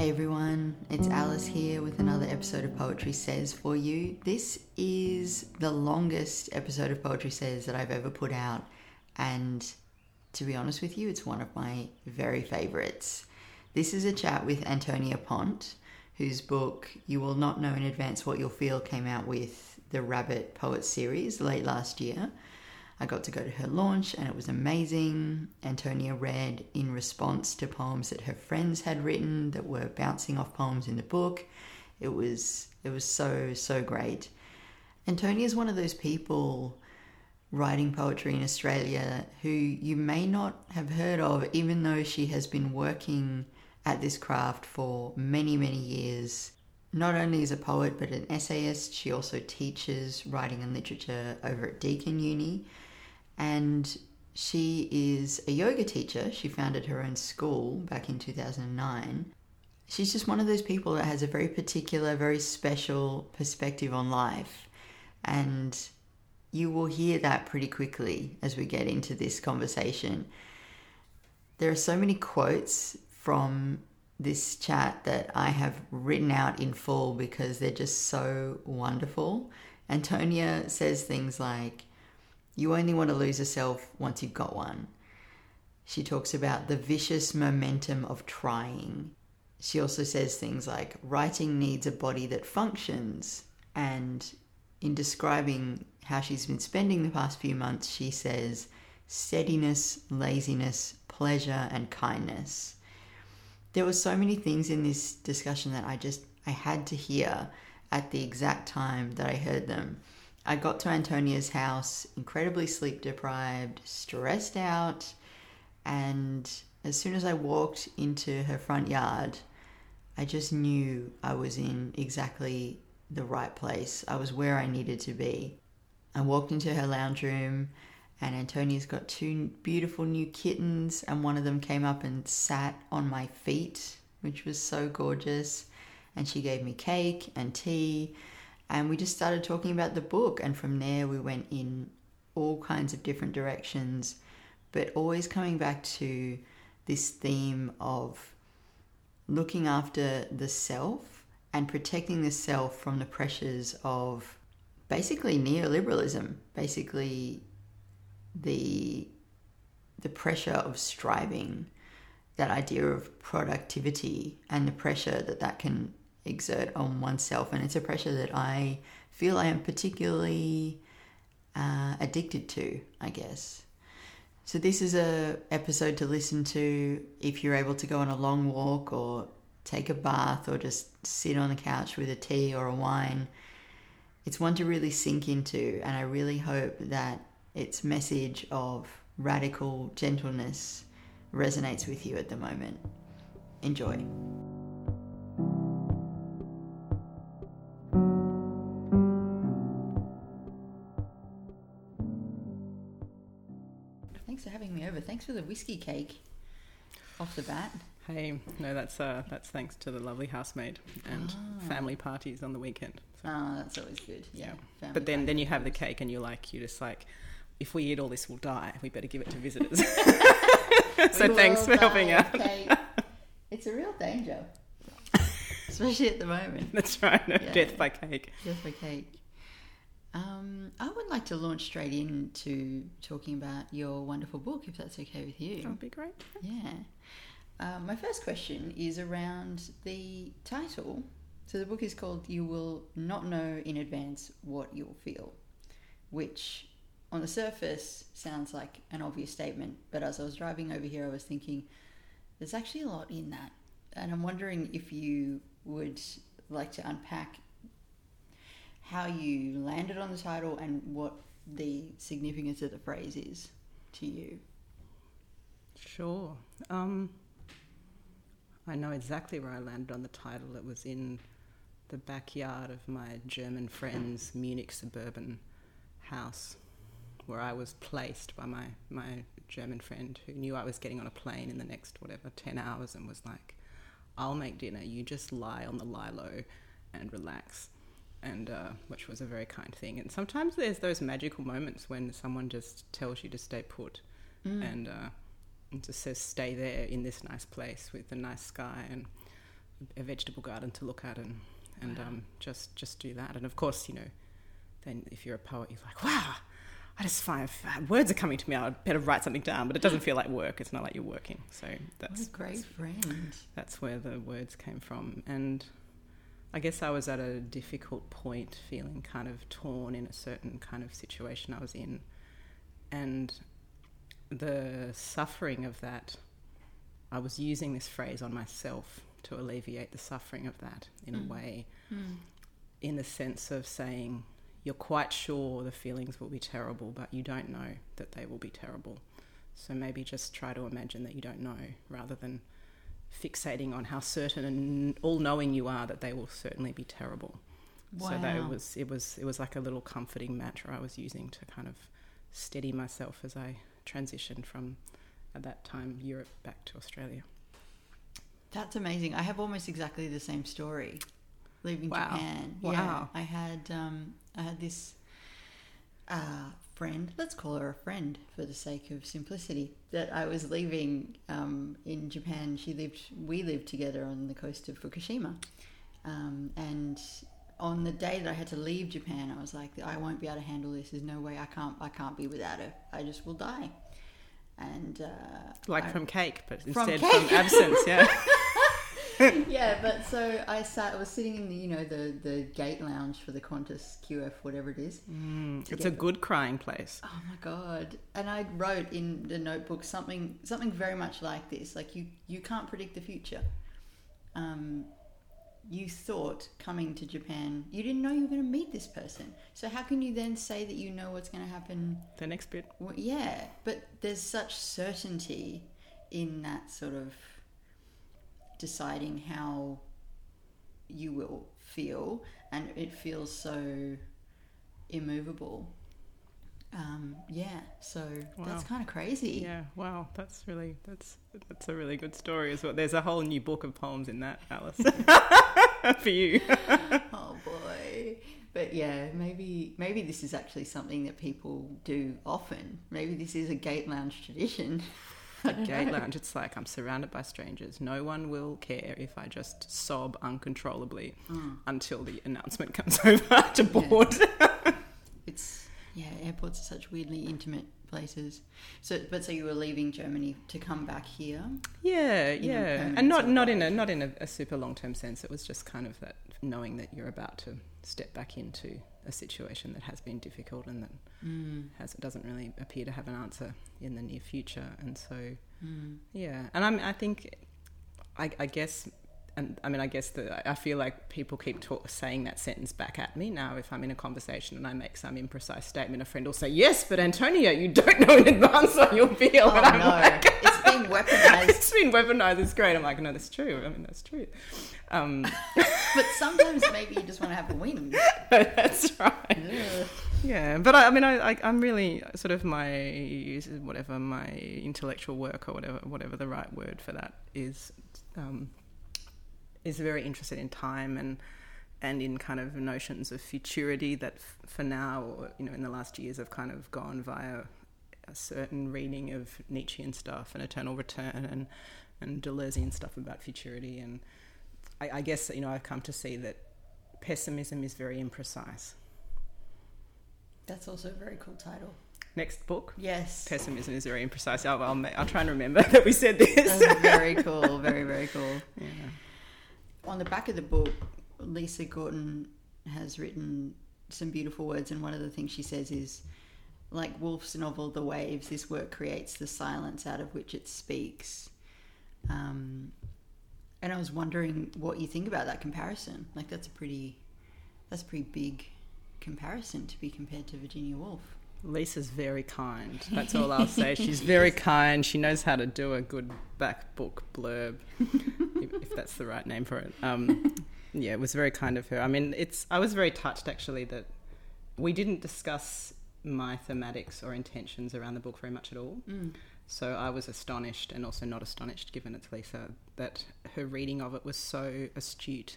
Hey everyone, it's Alice here with another episode of Poetry Says for you. This is the longest episode of Poetry Says that I've ever put out, and to be honest with you, it's one of my very favorites. This is a chat with Antonia Pont, whose book You Will Not Know in Advance What You'll Feel came out with the Rabbit Poet series late last year. I got to go to her launch and it was amazing. Antonia read in response to poems that her friends had written that were bouncing off poems in the book. It was it was so so great. Antonia is one of those people writing poetry in Australia who you may not have heard of even though she has been working at this craft for many many years. Not only as a poet but an essayist, she also teaches writing and literature over at Deakin Uni and she is a yoga teacher. She founded her own school back in 2009. She's just one of those people that has a very particular, very special perspective on life. And you will hear that pretty quickly as we get into this conversation. There are so many quotes from this chat that I have written out in full because they're just so wonderful. Antonia says things like, you only want to lose yourself once you've got one. She talks about the vicious momentum of trying. She also says things like writing needs a body that functions. And in describing how she's been spending the past few months, she says steadiness, laziness, pleasure, and kindness. There were so many things in this discussion that I just I had to hear at the exact time that I heard them. I got to Antonia's house incredibly sleep deprived, stressed out, and as soon as I walked into her front yard, I just knew I was in exactly the right place. I was where I needed to be. I walked into her lounge room, and Antonia's got two beautiful new kittens, and one of them came up and sat on my feet, which was so gorgeous. And she gave me cake and tea and we just started talking about the book and from there we went in all kinds of different directions but always coming back to this theme of looking after the self and protecting the self from the pressures of basically neoliberalism basically the the pressure of striving that idea of productivity and the pressure that that can exert on oneself, and it's a pressure that I feel I am particularly uh, addicted to, I guess. So this is a episode to listen to if you're able to go on a long walk or take a bath or just sit on the couch with a tea or a wine. It's one to really sink into, and I really hope that its message of radical gentleness resonates with you at the moment. Enjoy. Thanks for the whiskey cake off the bat. Hey, no, that's uh, that's thanks to the lovely housemaid and oh. family parties on the weekend. So. Oh, that's always good. Yeah. yeah. But then, then you have the cake, and you're like, you're just like, if we eat all this, we'll die. We better give it to visitors. so thanks for helping out. it's a real danger, especially at the moment. That's right. No, yeah. Death by cake. Death by cake. Um, I would like to launch straight into talking about your wonderful book, if that's okay with you. That would be great. Yeah. Um, my first question is around the title. So the book is called You Will Not Know in Advance What You'll Feel, which on the surface sounds like an obvious statement, but as I was driving over here, I was thinking there's actually a lot in that. And I'm wondering if you would like to unpack how you landed on the title and what the significance of the phrase is to you. Sure. Um, I know exactly where I landed on the title. It was in the backyard of my German friend's Munich suburban house, where I was placed by my, my German friend who knew I was getting on a plane in the next, whatever, 10 hours and was like, I'll make dinner. You just lie on the lilo and relax and uh, which was a very kind thing. And sometimes there's those magical moments when someone just tells you to stay put, mm. and, uh, and just says stay there in this nice place with a nice sky. And a vegetable garden to look at and and wow. um, just just do that. And of course, you know, then if you're a poet, you're like, wow, I just find words are coming to me. I would better write something down, but it doesn't feel like work. It's not like you're working. So that's what a great that's, friend. That's where the words came from, and I guess I was at a difficult point, feeling kind of torn in a certain kind of situation I was in, and the suffering of that. I was using this phrase on myself to alleviate the suffering of that in mm. a way, mm. in the sense of saying, you're quite sure the feelings will be terrible, but you don't know that they will be terrible. So maybe just try to imagine that you don't know rather than fixating on how certain and all knowing you are that they will certainly be terrible. Wow. So that it was it was it was like a little comforting mantra I was using to kind of steady myself as I transitioned from at that time Europe back to Australia. That's amazing. I have almost exactly the same story leaving wow. Japan. Wow. Yeah, I had um, I had this uh, friend. Let's call her a friend for the sake of simplicity. That I was leaving um, in Japan. She lived. We lived together on the coast of Fukushima, um, and on the day that I had to leave Japan, I was like, I won't be able to handle this. There's no way I can't. I can't be without her. I just will die. And uh, like I, from cake, but from instead cake. from absence. Yeah. yeah, but so I sat. I was sitting in the you know the the gate lounge for the Qantas QF whatever it is. Mm, it's a good crying place. Oh my god! And I wrote in the notebook something something very much like this. Like you you can't predict the future. Um, you thought coming to Japan, you didn't know you were going to meet this person. So how can you then say that you know what's going to happen? The next bit. Well, yeah, but there's such certainty in that sort of deciding how you will feel, and it feels so immovable. Um, yeah, so wow. that's kind of crazy. Yeah, wow, that's really that's that's a really good story as well. There's a whole new book of poems in that, Alice, for you. oh boy, but yeah, maybe maybe this is actually something that people do often. Maybe this is a gate lounge tradition a gate lounge, it's like I'm surrounded by strangers. No one will care if I just sob uncontrollably mm. until the announcement comes over to board. Yeah. it's yeah, airports are such weirdly intimate places. So, but so you were leaving Germany to come back here? Yeah, yeah, and not not in a not in a, a super long term sense. It was just kind of that knowing that you're about to step back into a situation that has been difficult and that mm. has doesn't really appear to have an answer in the near future. And so, mm. yeah, and I'm, I think, I, I guess and I mean, I guess that I feel like people keep talk, saying that sentence back at me now. If I'm in a conversation and I make some imprecise statement, a friend will say, "Yes, but Antonia, you don't know in advance what you'll feel." Oh, and I'm no. like, "It's been weaponized." it's been weaponized. It's great. I'm like, "No, that's true. I mean, that's true." Um, but sometimes maybe you just want to have the wings. that's right. Yeah. yeah, but I, I mean, I, I, I'm really sort of my whatever my intellectual work or whatever whatever the right word for that is. Um, is very interested in time and and in kind of notions of futurity that f- for now or you know in the last years have kind of gone via a certain reading of Nietzschean stuff and eternal return and and Deleuzean stuff about futurity and I, I guess you know I've come to see that pessimism is very imprecise. That's also a very cool title. Next book. Yes. Pessimism is very imprecise. I'll, I'll, I'll try and remember that we said this. That's very cool. Very, very cool. Yeah on the back of the book, Lisa Gorton has written some beautiful words, and one of the things she says is, like Woolf's novel *The Waves*, this work creates the silence out of which it speaks. Um, and I was wondering what you think about that comparison. Like that's a pretty, that's a pretty big comparison to be compared to Virginia Woolf. Lisa's very kind. That's all I'll say. She's very kind. She knows how to do a good back book blurb, if, if, that's the right name for it. Um, yeah, it was very kind of her. I mean, it's. I was very touched actually that we didn't discuss my thematics or intentions around the book very much at all. Mm. So I was astonished and also not astonished, given it's Lisa, that her reading of it was so astute,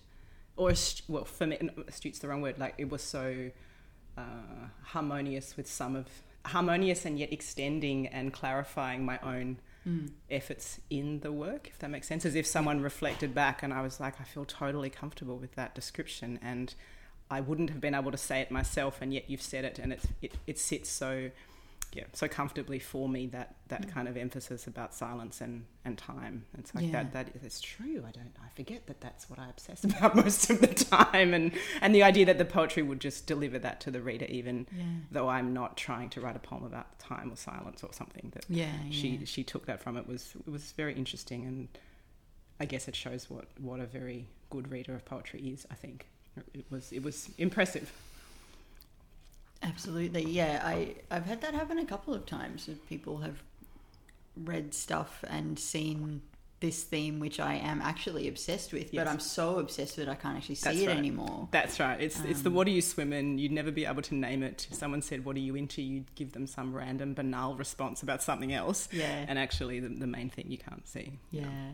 or ast- well, for me, astute's the wrong word. Like it was so uh, harmonious with some of harmonious and yet extending and clarifying my own Mm. efforts in the work, if that makes sense. As if someone reflected back and I was like, I feel totally comfortable with that description and I wouldn't have been able to say it myself and yet you've said it and it's, it, it sits so yeah, so comfortably for me that that Mm. kind of emphasis about silence and, and time. It's like Yeah. that that is true. I don't I forget that that's what I obsess about most of the time and and the idea that the poetry would just deliver that to the reader even Yeah. though I'm not trying to write a poem about time or silence or something that Yeah. she yeah. she took that from it was it was very interesting and I guess it shows what what a very good reader of poetry is I think it was it was impressive Absolutely, yeah. I I've had that happen a couple of times. That people have read stuff and seen this theme, which I am actually obsessed with, Yes. but I'm so obsessed with it I can't actually see That's it right. anymore. that's right it's it's the Um, what do you swim in you'd never be able to name it if someone said what are you into you'd give them some random banal response about something else Yeah, and actually the, the main thing you can't see yeah.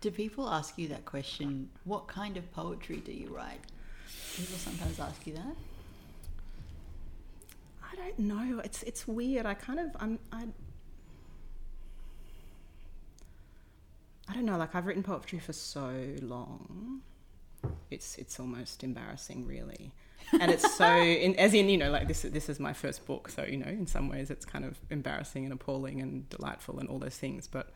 Do people ask you that question? What kind of poetry do you write? People sometimes ask you that. I don't know. It's it's weird. I kind of I'm I. I don't know. Like I've written poetry for so long, it's it's almost embarrassing, really. And it's so, in, as in you know, like this this is my first book, so you know, in some ways, it's kind of embarrassing and appalling and delightful and all those things. But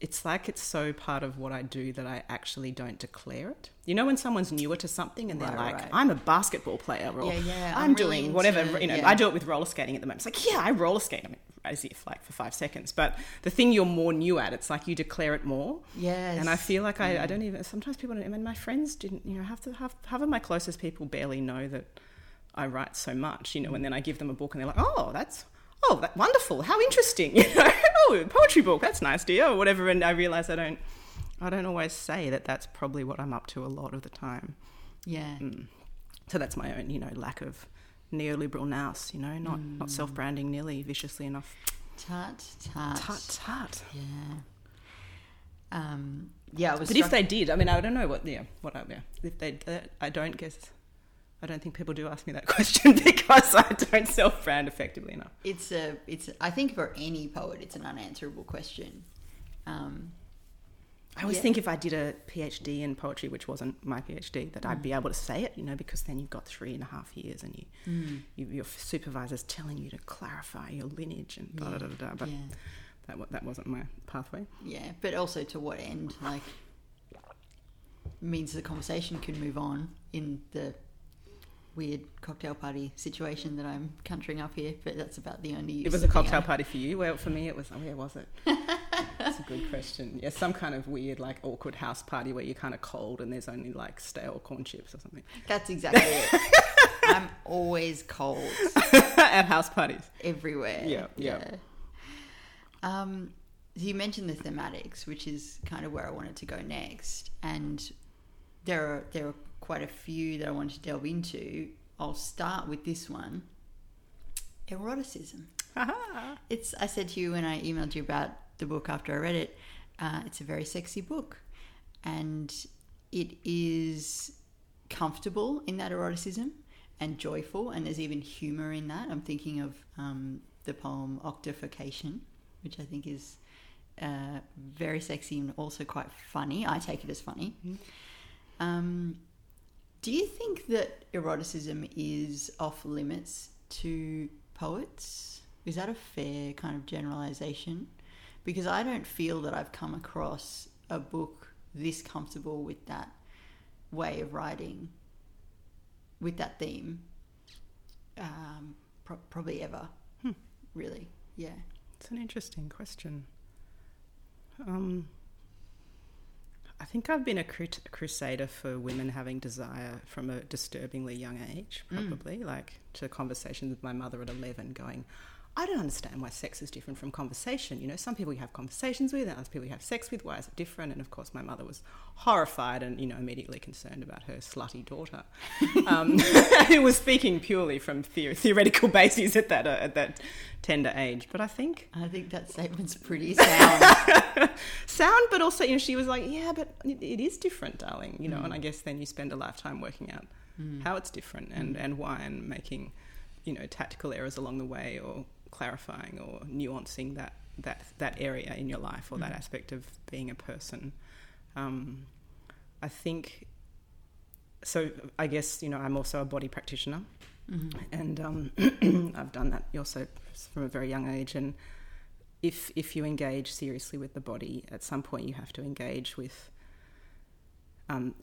it's like it's so part of what I do that I actually don't declare it. You know, when someone's newer to something and they're Right, like, right. "I'm a basketball player," or Yeah, yeah, I'm, I'm doing whatever. into- you know, yeah. I do it with roller skating at the moment. It's like, yeah, I roller skate. I mean, as if like for five seconds. But the thing you're more new at, it's like you declare it more. Yes. And I feel like I. I mm. don't even. Sometimes people. Don't, I mean, my friends didn't. You know, have to have half of my closest people barely know that I write so much. You know, and mm. then I give them a book and they're like, oh, that's. Oh, that, wonderful! How interesting! You know, oh, poetry book. That's nice, dear, or whatever. And I realize I don't, I don't always say that. That's probably what I'm up to a lot of the time. Yeah. Mm. So that's my own, you know, lack of neoliberal nous. You know, not not Mm. self branding nearly viciously enough. Tut tut. Tut tut. Yeah. Um. Yeah. I was. But if they did, I mean, I don't know what. Yeah, what? Yeah, if they, that, I don't guess. I don't think people do ask me that question because I don't self brand effectively enough. it's a it's I think for any poet it's an unanswerable question. Um, I always Yeah. think if I did a PhD in poetry, which wasn't my PhD, that I'd be able to say it, you know, because then you've got three and a half years and you, mm, you your supervisor's telling you to clarify your lineage and da da da da. da. But yeah, that that wasn't my pathway. yeah, but also to what end? Like means the conversation can move on in the weird cocktail party situation that I'm conjuring up here. But that's about the only. Use It was a cocktail party for you. Well, for me, it was. Where was it? That's a good question. Yeah, some kind of weird, like awkward house party where you're kind of cold and there's only like stale corn chips or something That's exactly it. I'm always cold at house parties. everywhere. Yeah, yeah. Um, you mentioned the thematics, which is kind of where I wanted to go next, and there are there are quite a few that I want to delve into. I'll start with this one: eroticism. It's. I said to you when I emailed you about the book after I read it. Uh, it's a very sexy book, and it is comfortable in that eroticism and joyful, and there's even humor in that. I'm thinking of um, the poem "Octification," which I think is uh, very sexy and also quite funny. I take it as funny. Um, do you think that eroticism is off limits to poets? Is that a fair kind of generalization? Because I don't feel that I've come across a book this comfortable with that way of writing, with that theme, um, pro- probably ever. Hmm. Really, yeah. It's an interesting question. Um, I think I've been a cru- crusader for women having desire from a disturbingly young age, Mm. probably. Like to conversations with my mother at 11 going, I don't understand why sex is different from conversation. You know, some people you have conversations with and other people you have sex with. Why is it different? And of course, my mother was horrified and, you know, immediately concerned about her slutty daughter, um, who was speaking purely from the- theoretical bases at that, uh, at that tender age. But I think I think that statement's pretty sound. sound, but also, you know, she was like, yeah, but it, it is different, darling, you know, and I guess then you spend a lifetime working out how it's different and, and why and making, you know, tactical errors along the way or clarifying or nuancing that that that area in your life or Mm. that aspect of being a person. Um, I think. So I guess you know I'm also a body practitioner, Mhm. and um, I've done that also from a very young age. And if if you engage seriously with the body, at some point you have to engage with um,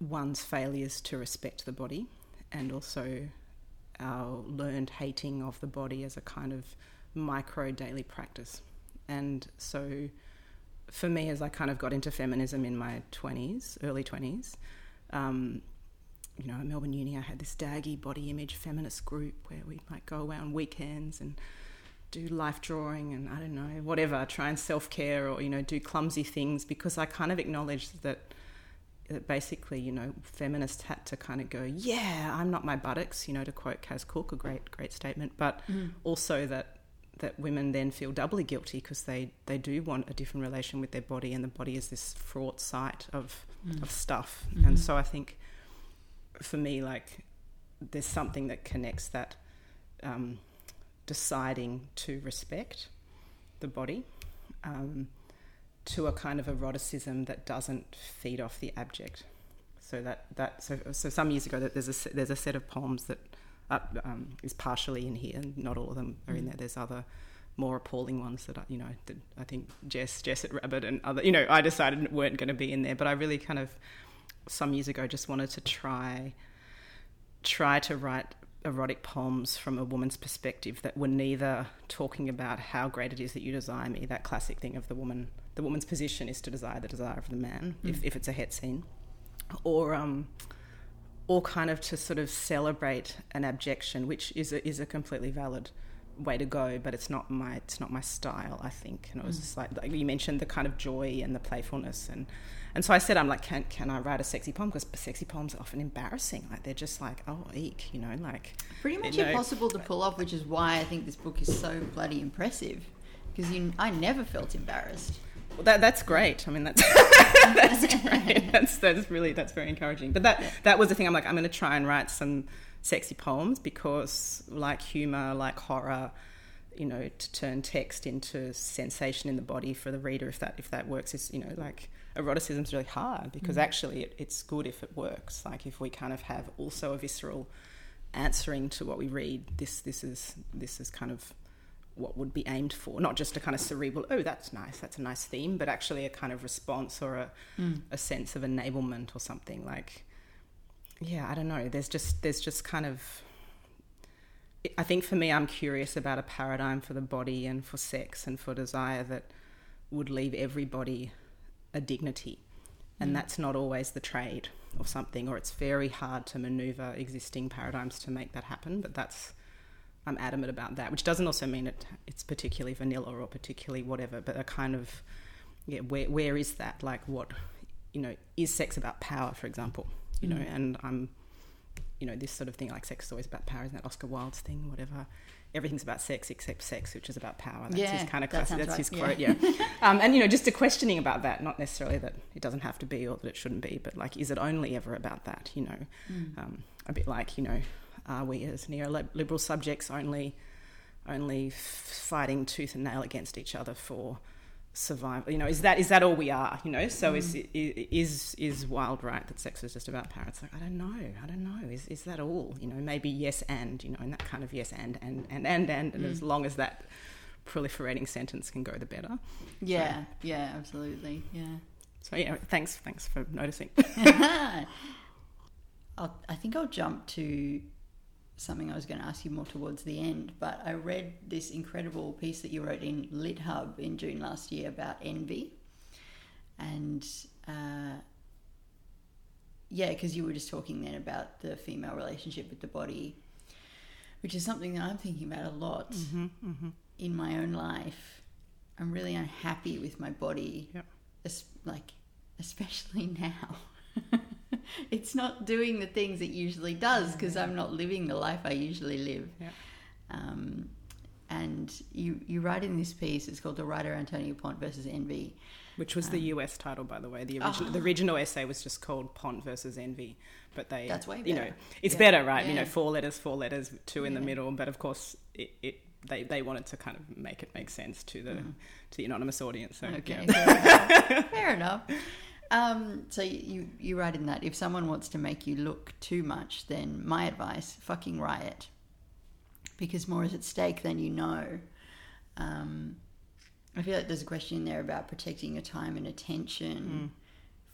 one's failures to respect the body, and also our learned hating of the body as a kind of micro daily practice. And so, for me, as I kind of got into feminism in my twenties, early twenties. Um, you know, at Melbourne Uni, I had this daggy body image feminist group where we might go away on weekends and do life drawing and I don't know, whatever, try and self care or, you know, do clumsy things because I kind of acknowledged that, that basically, you know, feminists had to kind of go, yeah, I'm not my buttocks, you know, to quote Kaz Cooke, a great, great statement, but Mm. also that that women then feel doubly guilty because they, they do want a different relation with their body and the body is this fraught site of, Mm. of stuff. Mhm. And so I think for me, like, there's something that connects that um, deciding to respect the body um, to a kind of eroticism that doesn't feed off the abject. So that that so so some years ago that there's a there's a set of poems that uh, um, is partially in here, and not all of them are in Mm. there. There's other more appalling ones that I, you know that I think Jess Jess at Rabbit and other you know I decided weren't going to be in there, but I really kind of some years ago just wanted to try try to write erotic poems from a woman's perspective that were neither talking about how great it is that you desire me, that classic thing of the woman the woman's position is to desire the desire of the man, if, Mm. if it's a het scene. Or um or kind of to sort of celebrate an abjection, which is a, is a completely valid way to go, but it's not my it's not my style, I think. And it was Mm. just like, like you mentioned the kind of joy and the playfulness and and so I said, I'm like, can can I write a sexy poem? Because sexy poems are often embarrassing. Like they're just like, oh, eek, you know, like Pretty much you know- impossible to pull off, which is why I think this book is so bloody impressive. Because you, I never felt embarrassed. Well, that that's great. I mean, that's that's great. That's that's really that's very encouraging. But that that was the thing. I'm like, I'm going to try and write some sexy poems because, like humor, like horror, you know, to turn text into sensation in the body for the reader, if that if that works, is you know, like eroticism is really hard because Mm. actually it, it's good if it works. Like if we kind of have also a visceral answering to what we read. This this is this is kind of what would be aimed for, not just a kind of cerebral, oh, that's nice, that's a nice theme, but actually a kind of response or a, Mm. a sense of enablement or something like, yeah, I don't know. There's just, there's just kind of, I think for me, I'm curious about a paradigm for the body and for sex and for desire that would leave everybody a dignity. And Mm. that's not always the trade or something, or it's very hard to maneuver existing paradigms to make that happen. But that's, I'm adamant about that, which doesn't also mean it, it's particularly vanilla or particularly whatever, but a kind of, yeah, where, where is that? Like, what, you know, is sex about power, for example? You know, Mm. and I'm, you know, this sort of thing, like sex is always about power, isn't that Oscar Wilde's thing, whatever? Everything's about sex except sex, which is about power. That's Yeah, his kind of that classic, sounds that's his right, quote, yeah. um, and, you know, just a questioning about that, not necessarily that it doesn't have to be or that it shouldn't be, but like, is it only ever about that, you know? Mm. um, a bit like you know, are we as neoliberal subjects only only f- fighting tooth and nail against each other for survival? You know, is that is that all we are? You know, so is Mm. i- is is Wilde right that sex is just about power? It's like I don't know, I don't know. Is is that all? You know, maybe yes and you know, and that kind of yes and and and and and, and Mm. as long as that proliferating sentence can go, the better. Yeah, yeah, absolutely. Yeah. So yeah, thanks thanks for noticing. I'll, I think I'll jump to something I was going to ask you more towards the end, but I read this incredible piece that you wrote in Lit Hub in June last year about envy. And uh, yeah, because you were just talking then about the female relationship with the body, which is something that I'm thinking about a lot hmm hmm in my own life. I'm really unhappy with my body. Yep. Es- like, especially now. it's not doing the things it usually does because I'm not living the life I usually live. Yeah. Um, and you, you write in this piece, it's called The Writer Antonia Pont versus Envy. Which was the Um, US title, by the way. The original, Oh. the original essay was just called Pont versus Envy, but they, That's way you know, it's Yeah. better, right? You know, four letters, four letters, two in the middle. But of course, it, it they, they wanted to kind of make it make sense to the to the anonymous audience. So, Okay, yeah. fair enough. Fair enough. Um, so you you write in that if someone wants to make you look too much, then my advice: fucking riot, because more is at stake than you know. Um, I feel like there's a question in there about protecting your time and attention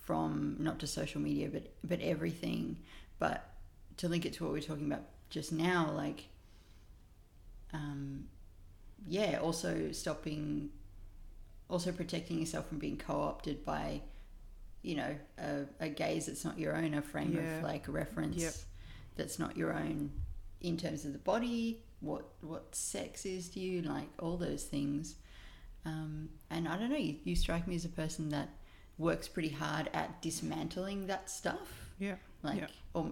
from not just social media, but but everything. But to link it to what we were talking about just now, like, um, yeah, also stopping also protecting yourself from being co-opted by you know a, a gaze that's not your own a frame Yeah. of like reference Yep. that's not your own in terms of the body what what sex is to you like all those things um, and i don't know you, you strike me as a person that works pretty hard at dismantling that stuff yeah. like Yeah. or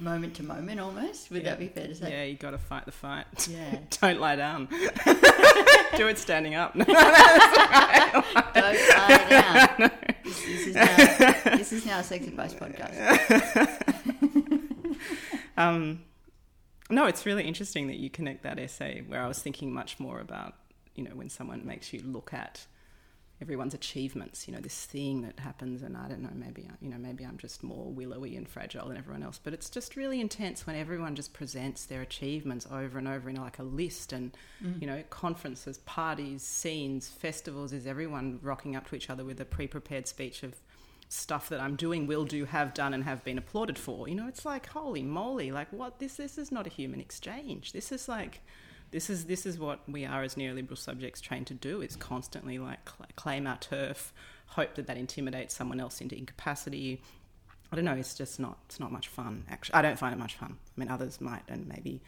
moment to moment almost would Yeah. that be fair to say Yeah, you got to fight the fight. Yeah. Don't lie down. Do it standing up. Don't lie down. This, this is now, this is now a sex advice podcast. um, no, it's really interesting that you connect that essay where I was thinking much more about, you know, when someone makes you look at everyone's achievements, you know, this thing that happens, and I don't know, maybe, I- you know, maybe I'm just more willowy and fragile than everyone else, but it's just really intense when everyone just presents their achievements over and over in like a list and, mm. you know, conferences, parties, scenes, festivals, is everyone rocking up to each other with a pre-prepared speech of stuff that I'm doing, will do, have done, and have been applauded for. You know, it's like holy moly, like what? This this is not a human exchange. This is like, this is this is what we are as neoliberal subjects trained to do. Is constantly like claim our turf, hope that that intimidates someone else into incapacity. I don't know. It's just not. It's not much fun. Actually, I don't find it much fun. I mean, others might, and maybe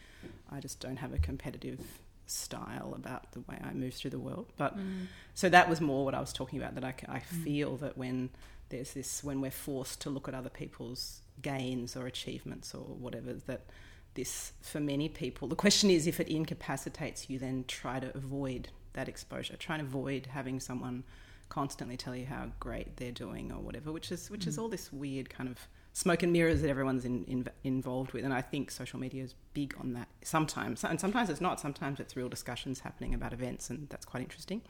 I just don't have a competitive style about the way I move through the world. But mm. so that was more what I was talking about. That I mm. feel that when there's this, when we're forced to look at other people's gains or achievements or whatever, that this for many people, the question is if it incapacitates you, then try to avoid that exposure. Try and avoid having someone constantly tell you how great they're doing or whatever, which is which is all this weird kind of smoke and mirrors that everyone's in, in, involved with. And I think social media is big on that sometimes, and sometimes it's not. Sometimes it's real discussions happening about events, and that's quite interesting.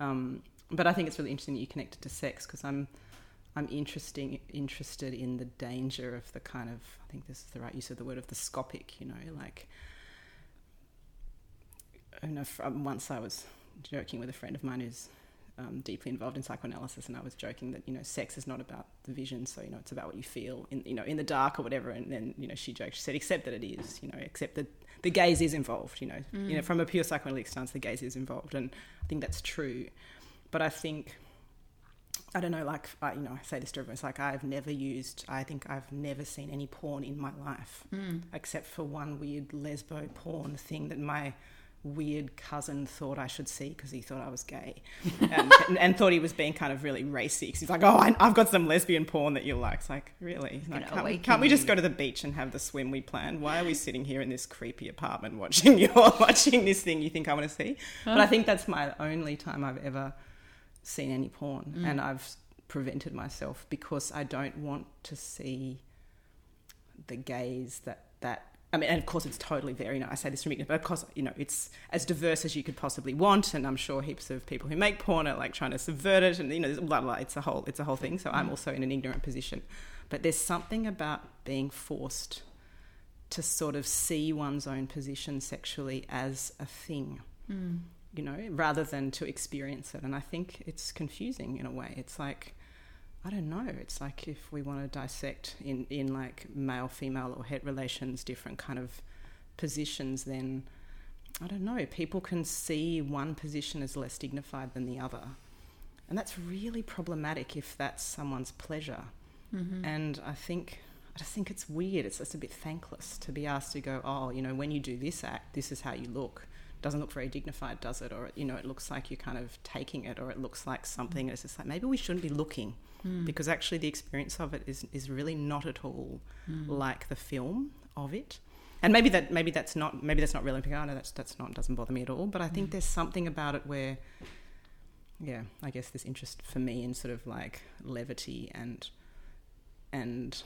Um, but I think it's really interesting that you connected to sex because I'm I'm interesting interested in the danger of the kind of I think this is the right use of the word of the scopic, you know, like I know from once I was joking with a friend of mine who's um, deeply involved in psychoanalysis, and I was joking that you know sex is not about the vision, so you know it's about what you feel in you know in the dark or whatever. And then you know she joked, she said, except that it is, you know, except that the gaze is involved, you know, you know from a pure psychoanalytic stance, the gaze is involved, and I think that's true. But I think I don't know, like, I, you know, I say this to everyone. It's like I've never used, I think I've never seen any porn in my life, except for one weird lesbo porn thing that my weird cousin thought I should see because he thought I was gay and, and thought he was being kind of really racy. 'Cause he's like, oh, I, I've got some lesbian porn that you'll like. It's like, really? Like, can't, we, can't we just go to the beach and have the swim we planned? Why are we sitting here in this creepy apartment watching you watching this thing you think I want to see? But I think that's my only time I've ever seen any porn mm. and I've prevented myself because I don't want to see the gaze that that I mean and of course it's totally very you know I say this from ignorance but of course you know it's as diverse as you could possibly want and I'm sure heaps of people who make porn are like trying to subvert it and you know blah blah it's a whole it's a whole thing so I'm mm. also in an ignorant position. But there's something about being forced to sort of see one's own position sexually as a thing mm. You know, rather than to experience it. And I think it's confusing in a way. It's like, I don't know. It's like if we want to dissect in, in like male, female, or het relations, different kind of positions, then I don't know. People can see one position as less dignified than the other. And that's really problematic if that's someone's pleasure. Mm-hmm. And I think. I just think it's weird. It's just a bit thankless to be asked to go, oh, you know, when you do this act, this is how you look doesn't look very dignified, does it? Or you know, it looks like you're kind of taking it, or it looks like something. It's just like maybe we shouldn't be looking hmm. because actually the experience of it is is really not at all hmm. like the film of it. And maybe that maybe that's not maybe that's not real. Oh, no, that's that's not doesn't bother me at all. But I think hmm. there's something about it where, yeah, I guess this interest for me in sort of like levity and and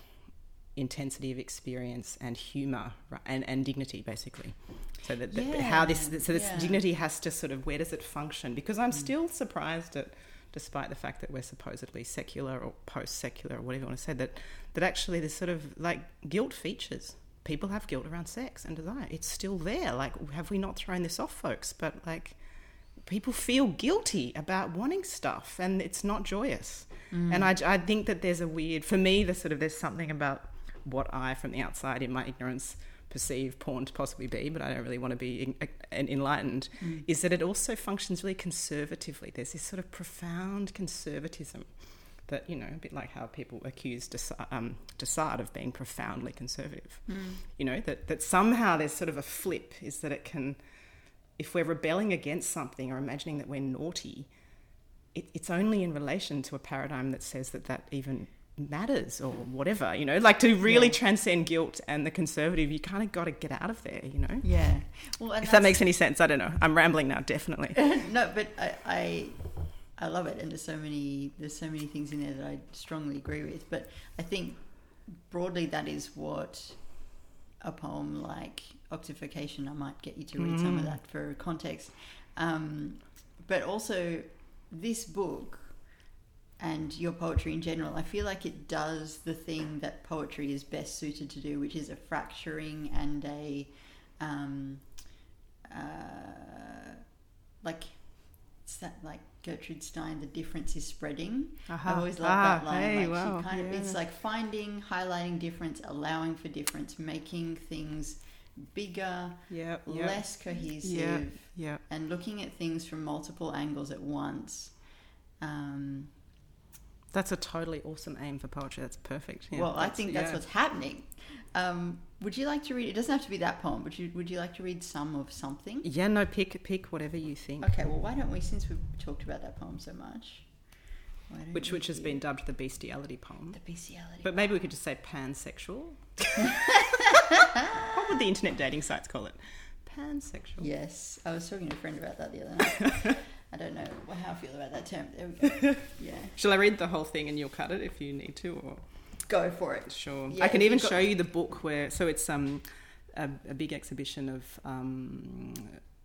intensity of experience and humor right, and, and dignity basically. So that, that Yeah, how this so this yeah. dignity has to sort of where does it function? Because i'm mm. still surprised at despite the fact that we're supposedly secular or post-secular or whatever you want to say that that actually there's sort of like guilt features. People have guilt around sex and desire. It's still there. Like have we not thrown this off folks? But like people feel guilty about wanting stuff and it's not joyous. Mm. And I, I think that there's a weird for me there's sort of there's something about what i from the outside in my ignorance perceive porn to possibly be but i don't really want to be en- uh, enlightened mm. is that it also functions really conservatively. There's this sort of profound conservatism that you know a bit like how people accuse um, de Sade of being profoundly conservative. Mm. You know that, that somehow there's sort of a flip is that it can if we're rebelling against something or imagining that we're naughty, it, it's only in relation to a paradigm that says that that even matters or whatever, you know, like to really Yeah. transcend guilt and the conservative, you kind of got to get out of there, you know. Yeah. Well, If that makes any sense, I don't know. I'm rambling now, definitely. no, but I, I I love it, and there's so many there's so many things in there that I strongly agree with. But I think broadly that is what a poem like Octification. I might get you to read some of that for context, um, but also this book and your poetry in general. I feel like it does the thing that poetry is best suited to do, which is a fracturing and a um, uh, like it's that like Gertrude Stein, the difference is spreading. Aha. I've always love Ah, that line. hey, like wow, kind of, it's like finding, highlighting difference, allowing for difference, making things bigger, Yeah, yeah, less cohesive, yeah. and looking at things from multiple angles at once. Um, That's a totally awesome aim for poetry. That's perfect. Yeah, well, I think that's yeah. what's happening. Um, would you like to read? It doesn't have to be that poem, but you, would you like to read some of something? Yeah, no, pick pick whatever you think. Okay, well, why don't we, since we've talked about that poem so much, Which which has do been dubbed the bestiality poem. the bestiality? But maybe we could just say pansexual. what would the internet dating sites call it? Pansexual. Yes, I was talking to a friend about that the other night. I don't know how I feel about that term. There we go. Yeah, Shall I read the whole thing and you'll cut it if you need to? Or go for it. sure, Yeah, I can even show you the book where. So it's um a, a big exhibition of um,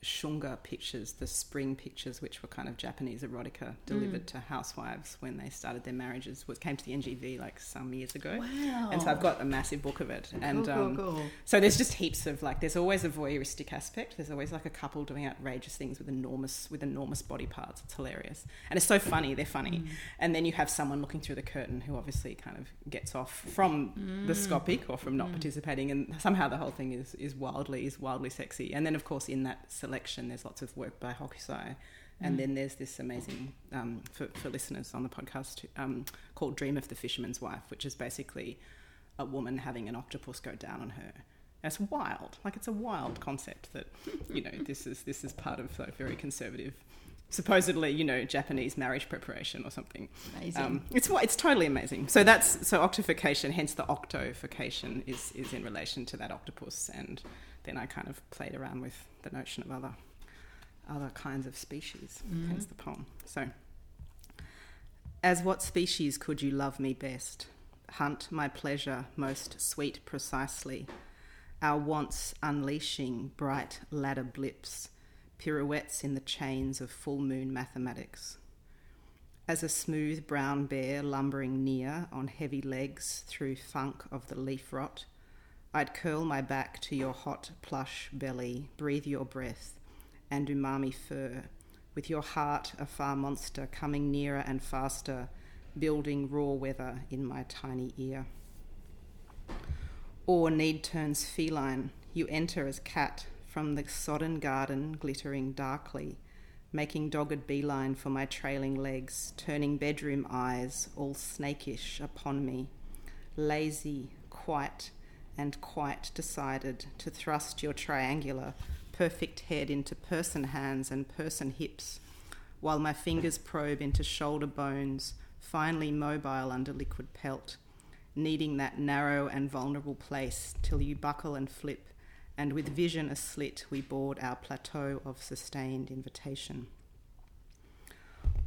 shunga pictures, the spring pictures, which were kind of Japanese erotica delivered to housewives when they started their marriages. Was came to the NGV like some years ago. Wow. And so I've got a massive book of it, and cool, cool, um, cool. So there's just heaps of like there's always a voyeuristic aspect. There's always like a couple doing outrageous things with enormous with enormous body parts. It's hilarious. And it's so funny, they're funny. Mm. And then you have someone looking through the curtain who obviously kind of gets off from Mm. the scopic or from not participating and somehow the whole thing is is wildly is wildly sexy. And then of course in that selection there's lots of work by Hokusai. And Mm. then there's this amazing, um, for, for listeners on the podcast, um, called Dream of the Fisherman's Wife, which is basically a woman having an octopus go down on her. It's wild. Like it's a wild concept that, you know, this is this is part of a very conservative, supposedly, you know, Japanese marriage preparation or something. Amazing. Um, it's it's totally amazing. So that's so octification. Hence the octofication is is in relation to that octopus, and then I kind of played around with the notion of other other kinds of species. Mhm. Hence the poem. So, as what species could you love me best? Hunt my pleasure most sweet precisely. Our wants unleashing bright ladder blips, pirouettes in the chains of full moon mathematics. As a smooth brown bear lumbering near on heavy legs through funk of the leaf rot, I'd curl my back to your hot plush belly, breathe your breath and umami fur, with your heart a far monster coming nearer and faster, building raw weather in my tiny ear. Or need turns feline, you enter as cat from the sodden garden glittering darkly, making dogged beeline for my trailing legs, turning bedroom eyes all snakish upon me, lazy, quite, and quite decided to thrust your triangular, perfect head into person hands and person hips, while my fingers probe into shoulder bones, finely mobile under liquid pelt, needing that narrow and vulnerable place till you buckle and flip, and with vision aslit we board our plateau of sustained invitation.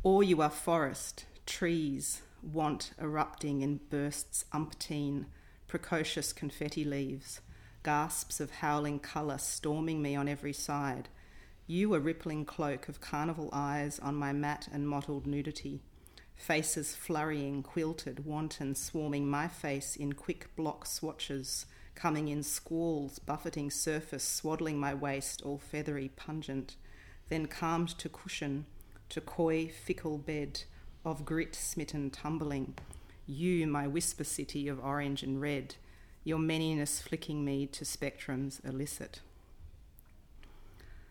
Or you are forest, trees, want erupting in bursts umpteen, precocious confetti leaves, gasps of howling colour storming me on every side. You a rippling cloak of carnival eyes on my mat and mottled nudity. Faces flurrying, quilted, wanton, swarming my face in quick block swatches, coming in squalls, buffeting surface, swaddling my waist, all feathery, pungent. Then calmed to cushion, to coy, fickle bed, of grit smitten tumbling. You, my whisper city of orange and red, your manyness flicking me to spectrums illicit.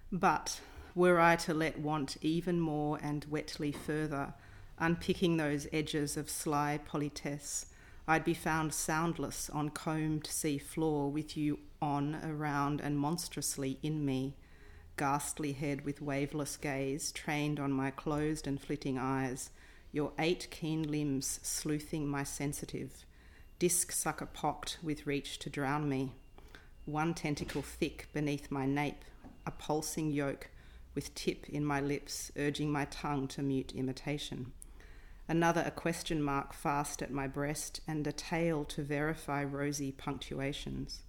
But were I to let want even more and wetly further, unpicking those edges of sly politesse, I'd be found soundless on combed sea floor with you on, around, and monstrously in me, ghastly head with waveless gaze trained on my closed and flitting eyes, your eight keen limbs sleuthing my sensitive, disc sucker pocked with reach to drown me, one tentacle thick beneath my nape, a pulsing yoke with tip in my lips, urging my tongue to mute imitation. Another a question mark fast at my breast, and a tail to verify rosy punctuations.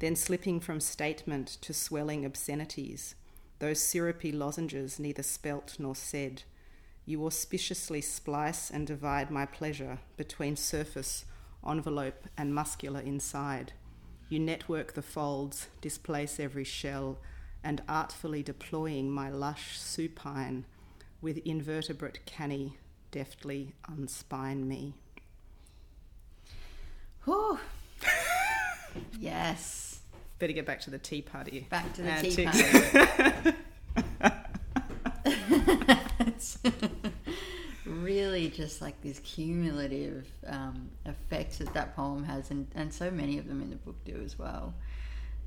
Then slipping from statement to swelling obscenities, those syrupy lozenges neither spelt nor said. You auspiciously splice and divide my pleasure between surface, envelope, and muscular inside. You network the folds, displace every shell, and artfully deploying my lush supine with invertebrate canny deftly unspine me. Whew. yes. Better get back to the tea party. Back to the Antics. tea party. it's really just like this cumulative um, effects that that poem has, and, and so many of them in the book do as well.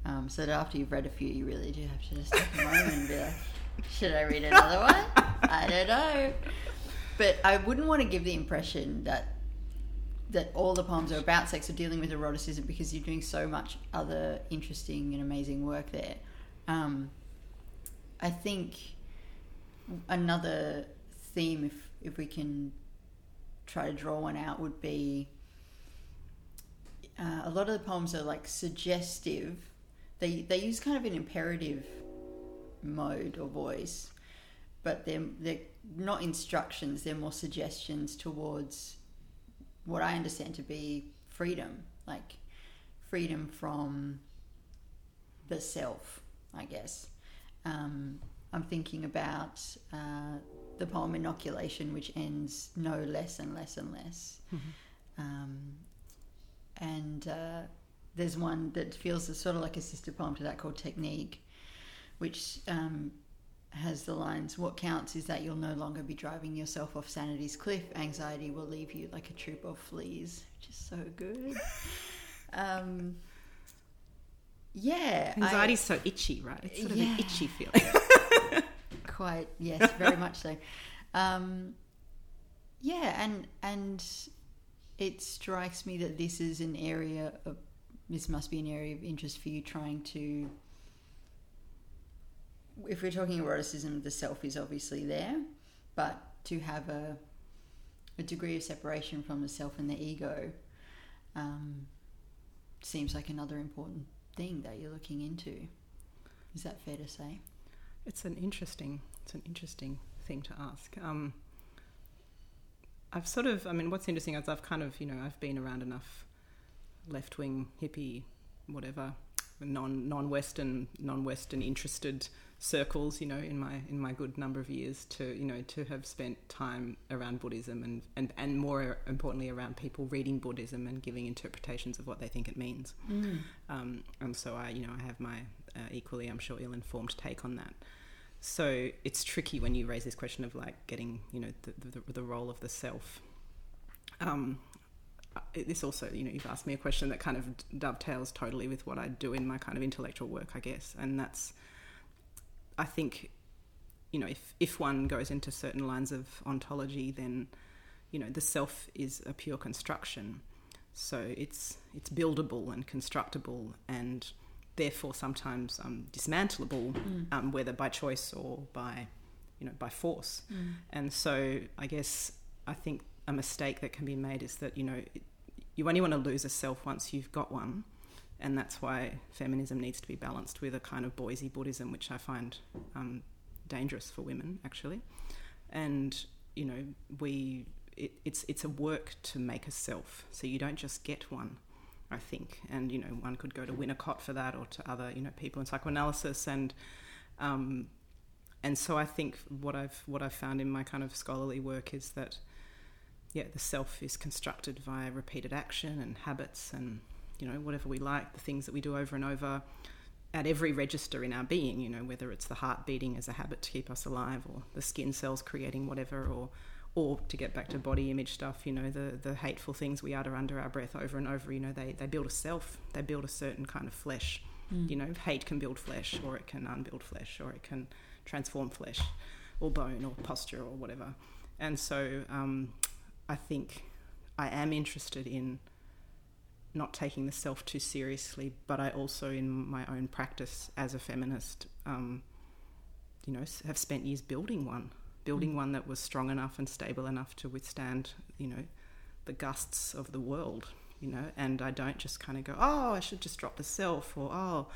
Um, so that after you've read a few, you really do have to just take a moment and be like, should I read another one? I don't know. But I wouldn't want to give the impression that that all the poems are about sex or dealing with eroticism because you're doing so much other interesting and amazing work there. Um, I think another theme, if if we can try to draw one out, would be uh, a lot of the poems are like suggestive. They they use kind of an imperative mode or voice, but they're they're not instructions. They're more suggestions towards what I understand to be freedom, like freedom from the self, I guess. Um, I'm thinking about uh, the poem Inoculation, which ends no less and less and less. Um, and uh, there's one that feels sort of like a sister poem to that called Technique, which um, has the lines What counts is that you'll no longer be driving yourself off sanity's cliff. Anxiety will leave you like a troop of fleas, which is so good. um, yeah. I- Anxiety's so itchy, right? It's sort of an itchy feeling. quite yes very much so um yeah and and it strikes me that this is an area of this must be an area of interest for you trying to if we're talking eroticism the self is obviously there but to have a a degree of separation from the self and the ego um, seems like another important thing that you're looking into is that fair to say It's an interesting, it's an interesting thing to ask. Um, I've sort of, I mean, what's interesting is I've kind of, you know, I've been around enough left wing, hippie, whatever, non non Western, non Western interested circles, you know, in my in my good number of years to, you know, to have spent time around Buddhism and and and more importantly around people reading Buddhism and giving interpretations of what they think it means. Um, and so I, you know, I have my uh, equally, I'm sure, ill-informed take on that. So it's tricky when you raise this question of like getting, you know, the the, the role of the self. Um, this also, you know, you've asked me a question that kind of dovetails totally with what I do in my kind of intellectual work, I guess, and that's, I think, you know, if if one goes into certain lines of ontology, then, you know, the self is a pure construction, so it's it's buildable and constructible and therefore sometimes um, dismantleable, um, whether by choice or by, you know, by force. And so I guess I think a mistake that can be made is that you know you only want to lose a self once you've got one. And that's why feminism needs to be balanced with a kind of Boise Buddhism, which I find um, dangerous for women, actually. And, you know, we, it, it's, it's a work to make a self. So you don't just get one, I think. And, you know, one could go to Winnicott for that or to other, you know, people in psychoanalysis. And, um, and so I think what I've, what I've found in my kind of scholarly work is that, yeah, the self is constructed via repeated action and habits and you know whatever we like, the things that we do over and over at every register in our being. You know whether it's the heart beating as a habit to keep us alive, or the skin cells creating whatever, or or to get back to body image stuff, you know, the, the hateful things we utter under our breath over and over, you know, they, they build a self, they build a certain kind of flesh. Mm. You know, hate can build flesh, or it can unbuild flesh, or it can transform flesh, or bone, or posture, or whatever. And so um, I think I am interested in not taking the self too seriously, but I also, in my own practice as a feminist, um, you know, have spent years building one, building mm. one that was strong enough and stable enough to withstand, you know, the gusts of the world, you know, and I don't just kind of go, oh, I should just drop the self, or oh,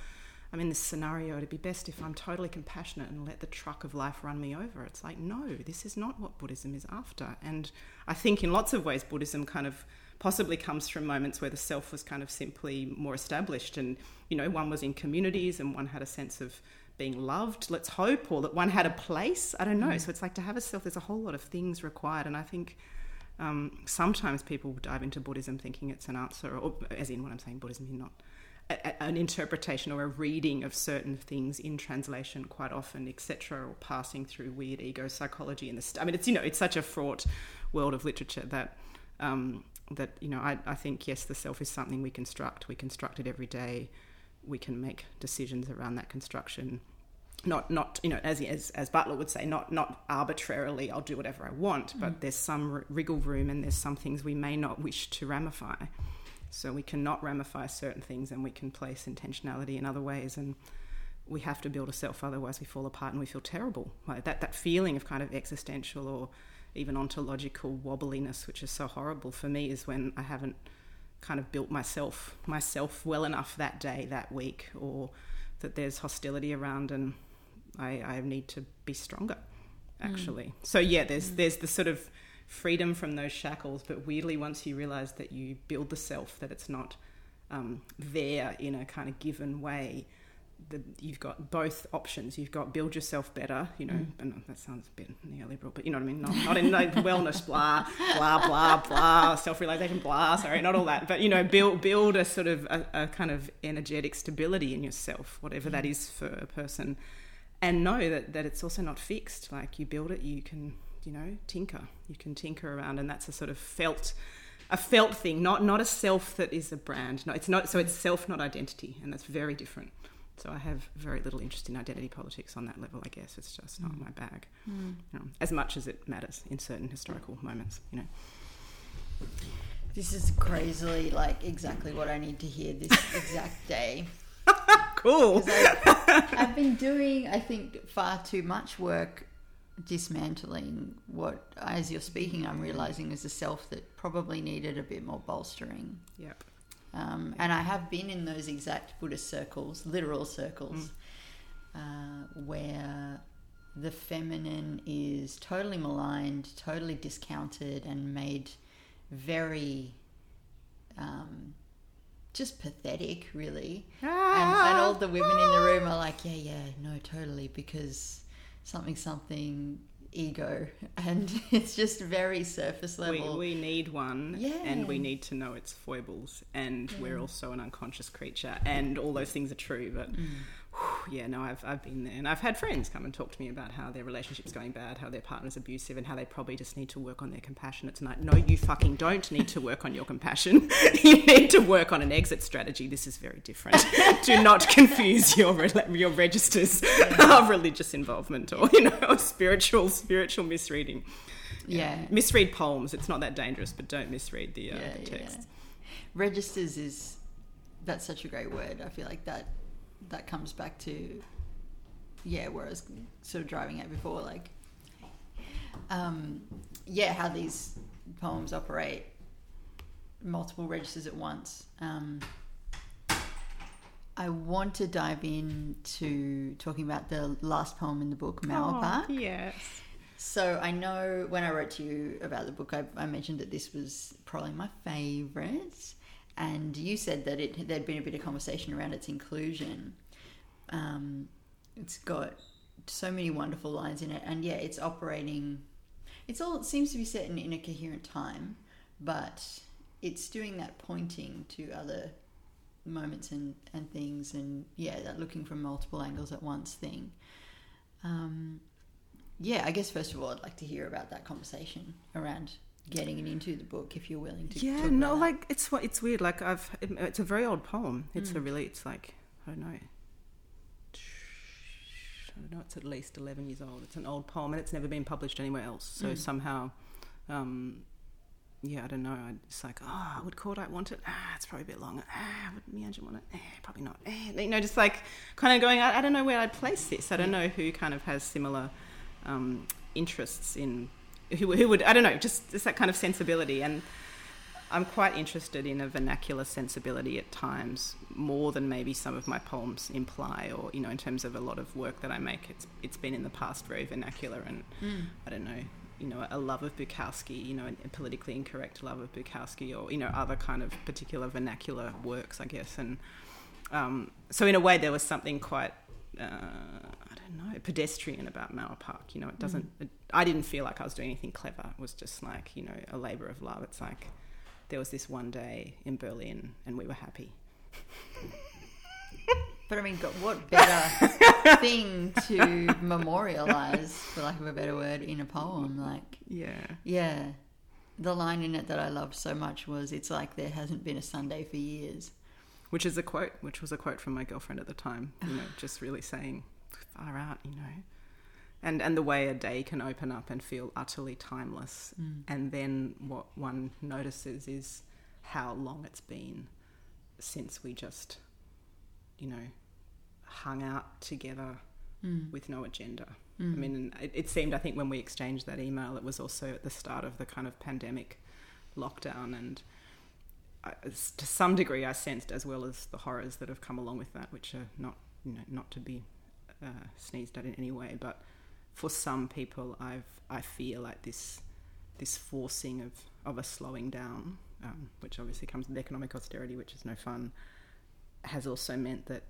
I'm in this scenario, it'd be best if I'm totally compassionate and let the truck of life run me over. It's like, no, this is not what Buddhism is after. And I think in lots of ways, Buddhism kind of possibly comes from moments where the self was kind of simply more established and, you know, one was in communities and one had a sense of being loved, let's hope, or that one had a place. I don't know. Mm. So it's like to have a self, there's a whole lot of things required. And I think. Um, sometimes people dive into Buddhism thinking it's an answer, or as in what I'm saying Buddhism, you're not a, an interpretation or a reading of certain things in translation quite often, etc., or passing through weird ego psychology and the. I mean, it's you know, it's such a fraught world of literature that um, that you know, I, I think yes, the self is something we construct. We construct it every day. We can make decisions around that construction. Not, not you know, as, as as Butler would say, not not arbitrarily. I'll do whatever I want, but mm. there's some wriggle room, and there's some things we may not wish to ramify. So we cannot ramify certain things and we can place intentionality in other ways. And we have to build a self, otherwise we fall apart and we feel terrible. Like that, that feeling of kind of existential or even ontological wobbliness, which is so horrible for me, is when I haven't kind of built myself myself well enough that day, that week, or that there's hostility around and I, I need to be stronger actually. Mm. So yeah, there's mm. there's the sort of freedom from those shackles. But weirdly, once you realize that you build the self, that it's not um, there in a kind of given way, that you've got both options. You've got build yourself better, you know, mm. and that sounds a bit neoliberal, but you know what I mean? Not, not in like wellness, blah, blah, blah, blah, self realization, blah, sorry, not all that. But, you know, build, build a sort of a, a kind of energetic stability in yourself, whatever mm. that is for a person. And know that, that it's also not fixed. Like you build it, you can you know, tinker. You can tinker around, and that's a sort of felt, a felt thing, not not a self that is a brand. No, it's not. So it's self, not identity, and that's very different. So I have very little interest in identity politics on that level. I guess it's just not mm. my bag, mm. you know, as much as it matters in certain historical moments. You know. This is crazily like exactly what I need to hear this exact day. cool. I, I've been doing, I think, far too much work dismantling what, as you're speaking, I'm realizing is a self that probably needed a bit more bolstering. Yep. Um, and I have been in those exact Buddhist circles, literal circles, mm. uh, where the feminine is totally maligned, totally discounted, and made very um, just pathetic, really. Ah. And, and all the women in the room are like, yeah, yeah, no, totally, because something something ego and it's just very surface level we, we need one yeah. and we need to know its foibles and yeah. we're also an unconscious creature and all those things are true but mm yeah, no, I've, I've been there. And I've had friends come and talk to me about how their relationship's going bad, how their partner's abusive, and how they probably just need to work on their compassion. It's like, no, you fucking don't need to work on your compassion. you need to work on an exit strategy. This is very different. Do not confuse your your registers of religious involvement or, you know, spiritual, spiritual misreading. Yeah. yeah. Misread poems. It's not that dangerous, but don't misread the, uh, yeah, the text. Yeah. Registers is, that's such a great word. I feel like that that comes back to yeah where I was sort of driving at before like um, yeah how these poems operate multiple registers at once. Um, I want to dive into talking about the last poem in the book, Mauerpark. Oh, yes. So I know when I wrote to you about the book, I, I mentioned that this was probably my favourite, and you said that it there'd been a bit of conversation around its inclusion. Um, it's got so many wonderful lines in it, and yeah, it's operating. It's all it seems to be set in, in a coherent time, but it's doing that pointing to other moments and, and things, and yeah, that looking from multiple angles at once thing. Um, yeah, I guess first of all, I'd like to hear about that conversation around getting it into the book, if you're willing to. Yeah, no, that. like it's what it's weird. Like I've, it, it's a very old poem. It's a Mm. really, it's like I don't know. I don't know. It's at least eleven years old. It's an old poem, and it's never been published anywhere else. So Mm. somehow, um, yeah, I don't know. It's like, oh, would Cordite want it? Ah, it's probably a bit long. Ah, would Meanjin want it? Eh, probably not. Eh, you know, just like kind of going. I, I don't know where I'd place this. I don't know who kind of has similar um, interests in who, who would I don't know. Just just that kind of sensibility and. I'm quite interested in a vernacular sensibility at times, more than maybe some of my poems imply, or you know, in terms of a lot of work that I make, it's it's been in the past very vernacular, and Mm. I don't know, you know, a love of Bukowski, you know, a politically incorrect love of Bukowski, or you know, other kind of particular vernacular works, I guess, and um, so in a way, there was something quite. Uh, I don't know, pedestrian about Mauerpark. You know, it doesn't. It, I didn't feel like I was doing anything clever. It was just like you know a labour of love. It's like there was this one day in Berlin and we were happy. But I mean, what better thing to memorialize, for lack of a better word, in a poem? Like, Yeah. yeah, the line in it that I loved so much was, "It's like there hasn't been a Sunday for years." Which is a quote, which was a quote from my girlfriend at the time, you know, just really saying, far out, you know. And, and the way a day can open up and feel utterly timeless. Mm. And then what one notices is how long it's been since we just, you know, hung out together Mm. with no agenda. Mm. I mean, it, it seemed, I think, when we exchanged that email, it was also at the start of the kind of pandemic lockdown. And I, to some degree, I sensed, as well as the horrors that have come along with that, which are not, you know, not to be uh, sneezed at in any way. But for some people, I've, I feel like this, this forcing of, of a slowing down, um, which obviously comes with economic austerity, which is no fun, has also meant that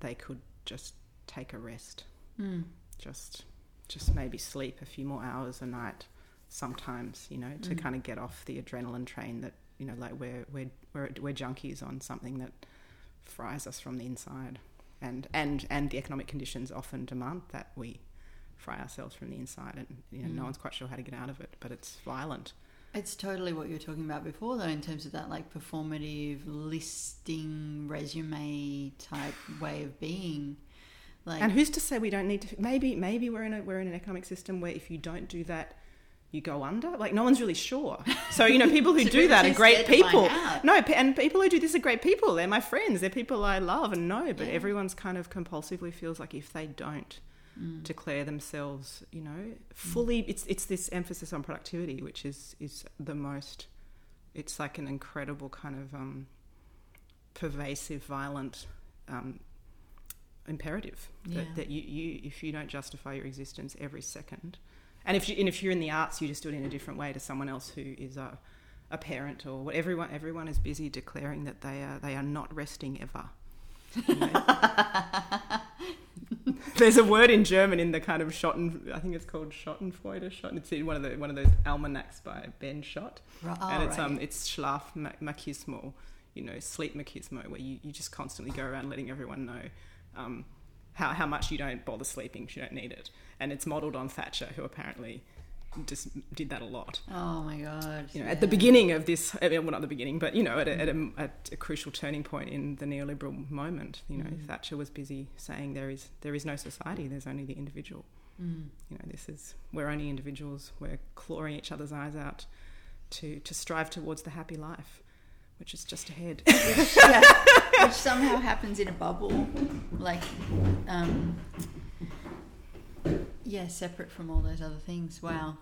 they could just take a rest Mm. just just maybe sleep a few more hours a night sometimes you know to Mm. kind of get off the adrenaline train that you know like we're we're we're, we're junkies on something that fries us from the inside and and and the economic conditions often demand that we fry ourselves from the inside and you know no Mm. one's quite sure how to get out of it but it's violent. It's totally what you were talking about before, though, in terms of that like performative listing resume type way of being. Like, and who's to say we don't need to maybe maybe we're in a we're in an economic system where if you don't do that you go under? Like no one's really sure. So you know people who do that are great scared to find people. no and people who do this are great people. They're my friends. They're people i love and know but Yeah. everyone's kind of compulsively feels like if they don't Mm. declare themselves you know fully it's it's this emphasis on productivity which is is the most it's like an incredible kind of um pervasive violent um imperative Yeah. that, that you, you if you don't justify your existence every second and if you and if you're in the arts you just do it in a different way to someone else who is a a parent or what everyone everyone is busy declaring that they are they are not resting ever you know? There's a word in German in the kind of Schotten, I think it's called Schottenfreude. Schotten, it's in one of the one of those almanacs by Ben Schott, Right, and it's um it's Schlafmachismo, you know, sleep machismo, where you, you just constantly go around letting everyone know um, how how much you don't bother sleeping, you don't need it, and it's modelled on Thatcher, who apparently just did that a lot. oh my god! You know, at the beginning of this, I mean, well, not the beginning, but you know, at a, at, a, at a crucial turning point in the neoliberal moment, you know, Mm. Thatcher was busy saying there is there is no society, there's only the individual. Mm. You know, this is we're only individuals. We're clawing each other's eyes out to to strive towards the happy life, which is just ahead. which, yeah, which somehow happens in a bubble, like, um, yeah, separate from all those other things. Wow.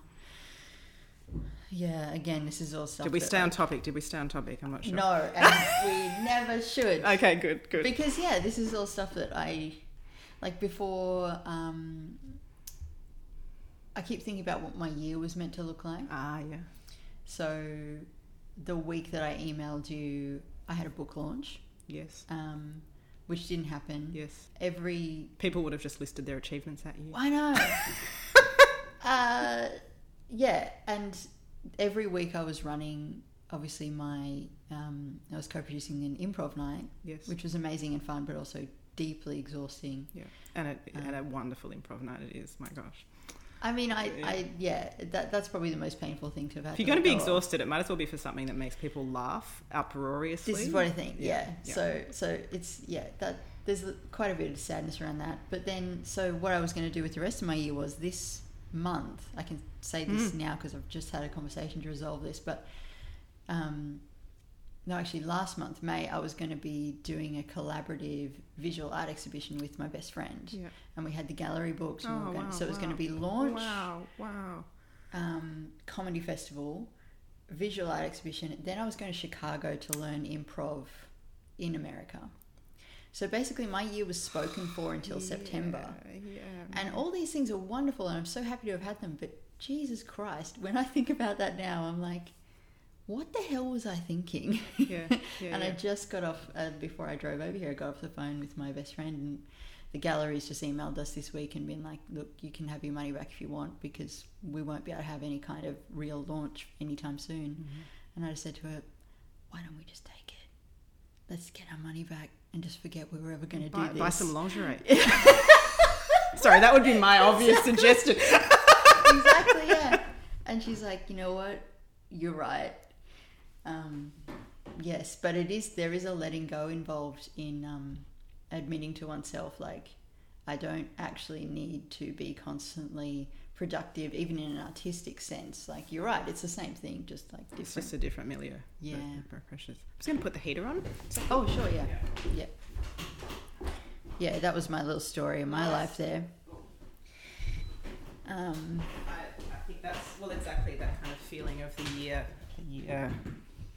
Yeah, again, this is all stuff. Did we stay on topic? Did we stay on topic? I'm not sure. No, and we never should. Okay, good, good. Because yeah, this is all stuff that I like before. Um, I keep thinking about what my year was meant to look like. ah, yeah. So, the week that I emailed you, I had a book launch, Yes. um, which didn't happen. Yes. Every People would have just listed their achievements at you. I know. uh, yeah, and every week I was running. Obviously, my um, I was co-producing an improv night, Yes. which was amazing and fun, but also deeply exhausting. yeah. And it, Um, and a wonderful improv night it is. My gosh. I mean, I, Yeah. I yeah, that that's probably the most painful thing to have had. If you're going to be exhausted, it might as well be for something that makes people laugh uproariously. This is what I think. Yeah. Yeah, yeah. So so it's yeah that there's quite a bit of sadness around that. But then so what I was going to do with the rest of my year was this month. I can say this Mm. now because I've just had a conversation to resolve this. But um, no, actually, last month May I was going to be doing a collaborative visual art exhibition with my best friend, Yeah. and we had the gallery books. And we Oh, were going, wow, so it was going to be launch Wow. Wow. um, comedy festival, visual art exhibition. Then I was going to Chicago to learn improv in America. So basically, my year was spoken for until September. Yeah. yeah. And all these things are wonderful, and I'm so happy to have had them. But Jesus Christ, when I think about that now, I'm like, what the hell was I thinking? yeah. Yeah. and I just got off uh, before I drove over here. I got off the phone with my best friend, and the galleries just emailed us this week and been like, "Look, you can have your money back if you want because we won't be able to have any kind of real launch anytime soon." Mm-hmm. And I just said to her, "Why don't we just take it? Let's get our money back and just forget we were ever going to do this." buy some lingerie. Sorry, that would be my obvious suggestion. exactly, yeah. And she's like, you know what? You're right. Um, yes, but it is there is a letting go involved in um, admitting to oneself, like, I don't actually need to be constantly productive, even in an artistic sense. Like, you're right, it's the same thing, just like It's just a different milieu. Yeah. Precious. I'm just going to put the heater on. Oh, sure, yeah. Yeah. Yeah, that was my little story of my life there. Um, I, I think that's well exactly that kind of feeling of the year, the year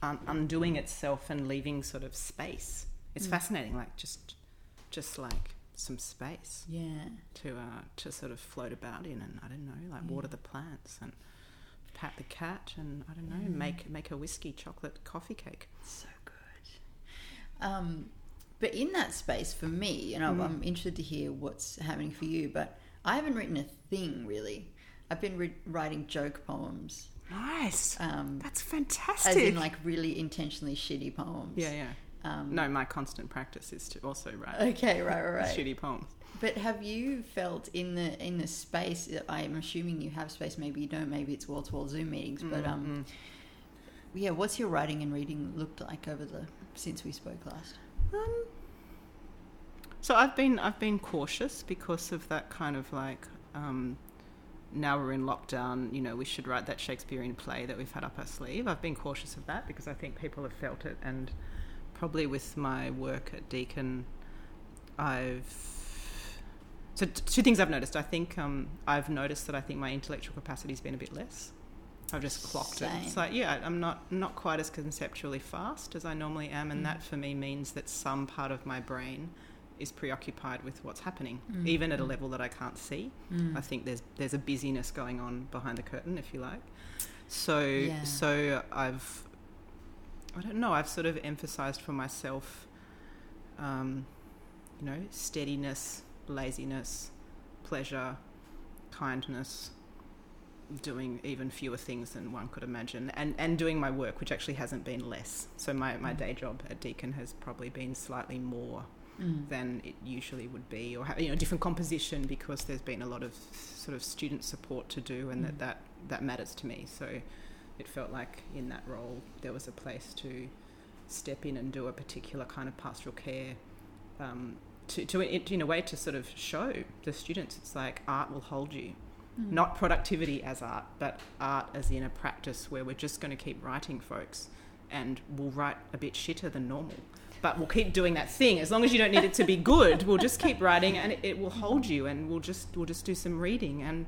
un- undoing itself and leaving sort of space. It's Mm. fascinating, like just, just like some space yeah. to uh, to sort of float about in, and I don't know, like Yeah. water the plants and pat the cat, and I don't know, Mm. make make a whiskey chocolate coffee cake. So good. Um, but in that space, for me, and I'm, Mm. I'm interested to hear what's happening for you, but I haven't written a thing really. I've been re- writing joke poems, Nice, um, that's as fantastic. in like really intentionally shitty poems. yeah, yeah. Um, No, my constant practice is to also write Okay, right, right, right. shitty poems. But have you felt in the in the space? I'm assuming you have space. Maybe you don't. Maybe it's wall to wall Zoom meetings. But um, Mm, mm. yeah, what's your writing and reading looked like over the since we spoke last? Um, so I've been I've been cautious because of that kind of like um, now we're in lockdown. You know, we should write that Shakespearean play that we've had up our sleeve. I've been cautious of that because I think people have felt it, and probably with my work at Deakin, I've so t- two things I've noticed. I think um, I've noticed that I think my intellectual capacity's been a bit less. I've just clocked it. It's like, yeah, I'm not not quite as conceptually fast as I normally am, and Mm. that for me means that some part of my brain is preoccupied with what's happening, Mm. even at a level that I can't see. Mm. I think there's there's a busyness going on behind the curtain, if you like. So Yeah. so I've I don't know. I've sort of emphasized for myself, um, you know, steadiness, laziness, pleasure, kindness, doing even fewer things than one could imagine, and and doing my work, which actually hasn't been less. So my my Mm. day job at Deakin has probably been slightly more Mm. than it usually would be, or you know, different composition because there's been a lot of sort of student support to do, and Mm. that, that that matters to me. So it felt like in that role there was a place to step in and do a particular kind of pastoral care. Um, to, to in a way to sort of show the students it's like art will hold you Mm. not productivity as art but art as in a practice where we're just going to keep writing folks and we'll write a bit shitter than normal but we'll keep doing that thing as long as you don't need it to be good we'll just keep writing and it, it will hold you and we'll just we'll just do some reading and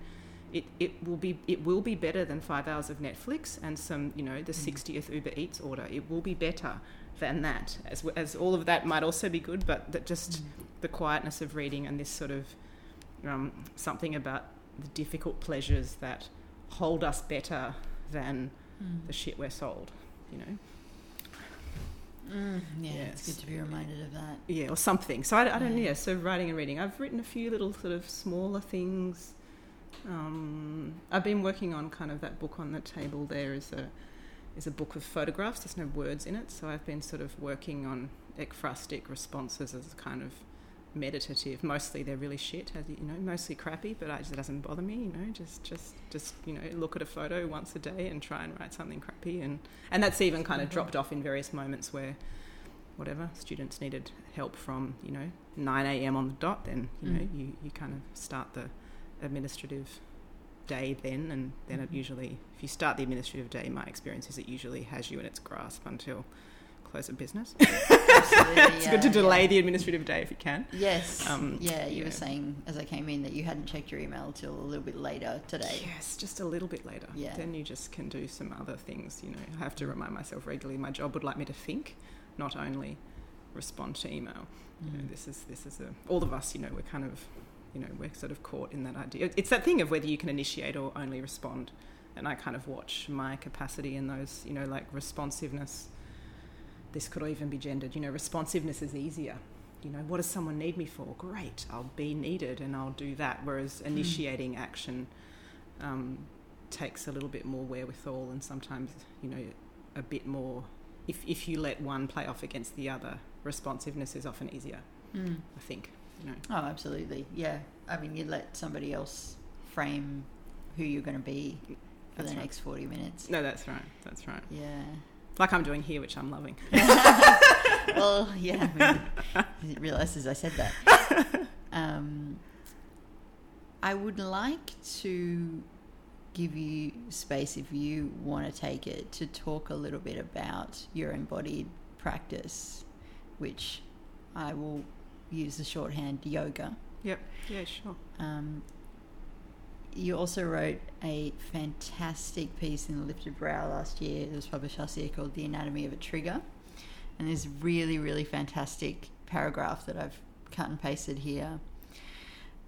it, it will be it will be better than five hours of Netflix and some you know the Mm. sixtieth Uber Eats order. It will be better than that. As as all of that might also be good, but that just the quietness of reading and this sort of um, something about the difficult pleasures that hold us better than Mm. the shit we're sold. You know. Mm, yeah, it's good to be reminded of that. yeah, or something. So I, I don't know. Yeah. Yeah, so writing and reading. I've written a few little sort of smaller things. Um, I've been working on kind of that book on the table. There is a is a book of photographs. There's no words in it, so I've been sort of working on ekphrastic responses as kind of meditative. Mostly they're really shit, as you know, mostly crappy, but I, it doesn't bother me. You know, just just just you know, look at a photo once a day and try and write something crappy, and and that's even kind of Mhm. dropped off in various moments where whatever students needed help from you know 9 a.m. on the dot. Then you know Mm. you you kind of start the administrative day then, and then it Mhm. usually if you start the administrative day, my experience is it usually has you in its grasp until close of business. Absolutely, it's good to delay yeah. the administrative day if you can. Yes. Um, yeah, you yeah. were saying as I came in that you hadn't checked your email till a little bit later today. Yes, just a little bit later. Yeah. Then you just can do some other things. You know, I have to remind myself regularly. My job would like me to think, not only respond to email. You know, Mm. this is this is a all of us. You know, we're kind of, you know, we're sort of caught in that idea. It's that thing of whether you can initiate or only respond. And I kind of watch my capacity in those. You know, like responsiveness. This could even be gendered. You know, responsiveness is easier. You know, what does someone need me for? Great, I'll be needed and I'll do that. Whereas initiating action um, takes a little bit more wherewithal and sometimes, you know, a bit more. If, if you let one play off against the other, responsiveness is often easier, Mm. I think. You know. Oh, absolutely. Yeah. I mean, you let somebody else frame who you're going to be for That's the right. next 40 minutes. No, that's right. That's right. Yeah. Like I'm doing here, which I'm loving. well, yeah. I, mean, I didn't realize as I said that. Um, I would like to give you space if you want to take it to talk a little bit about your embodied practice, which I will use the shorthand yoga. Yep. Yeah, sure. Um, you also wrote a fantastic piece in the Lifted Brow last year. It was published last year called The Anatomy of a Trigger. And there's really, really fantastic paragraph that I've cut and pasted here.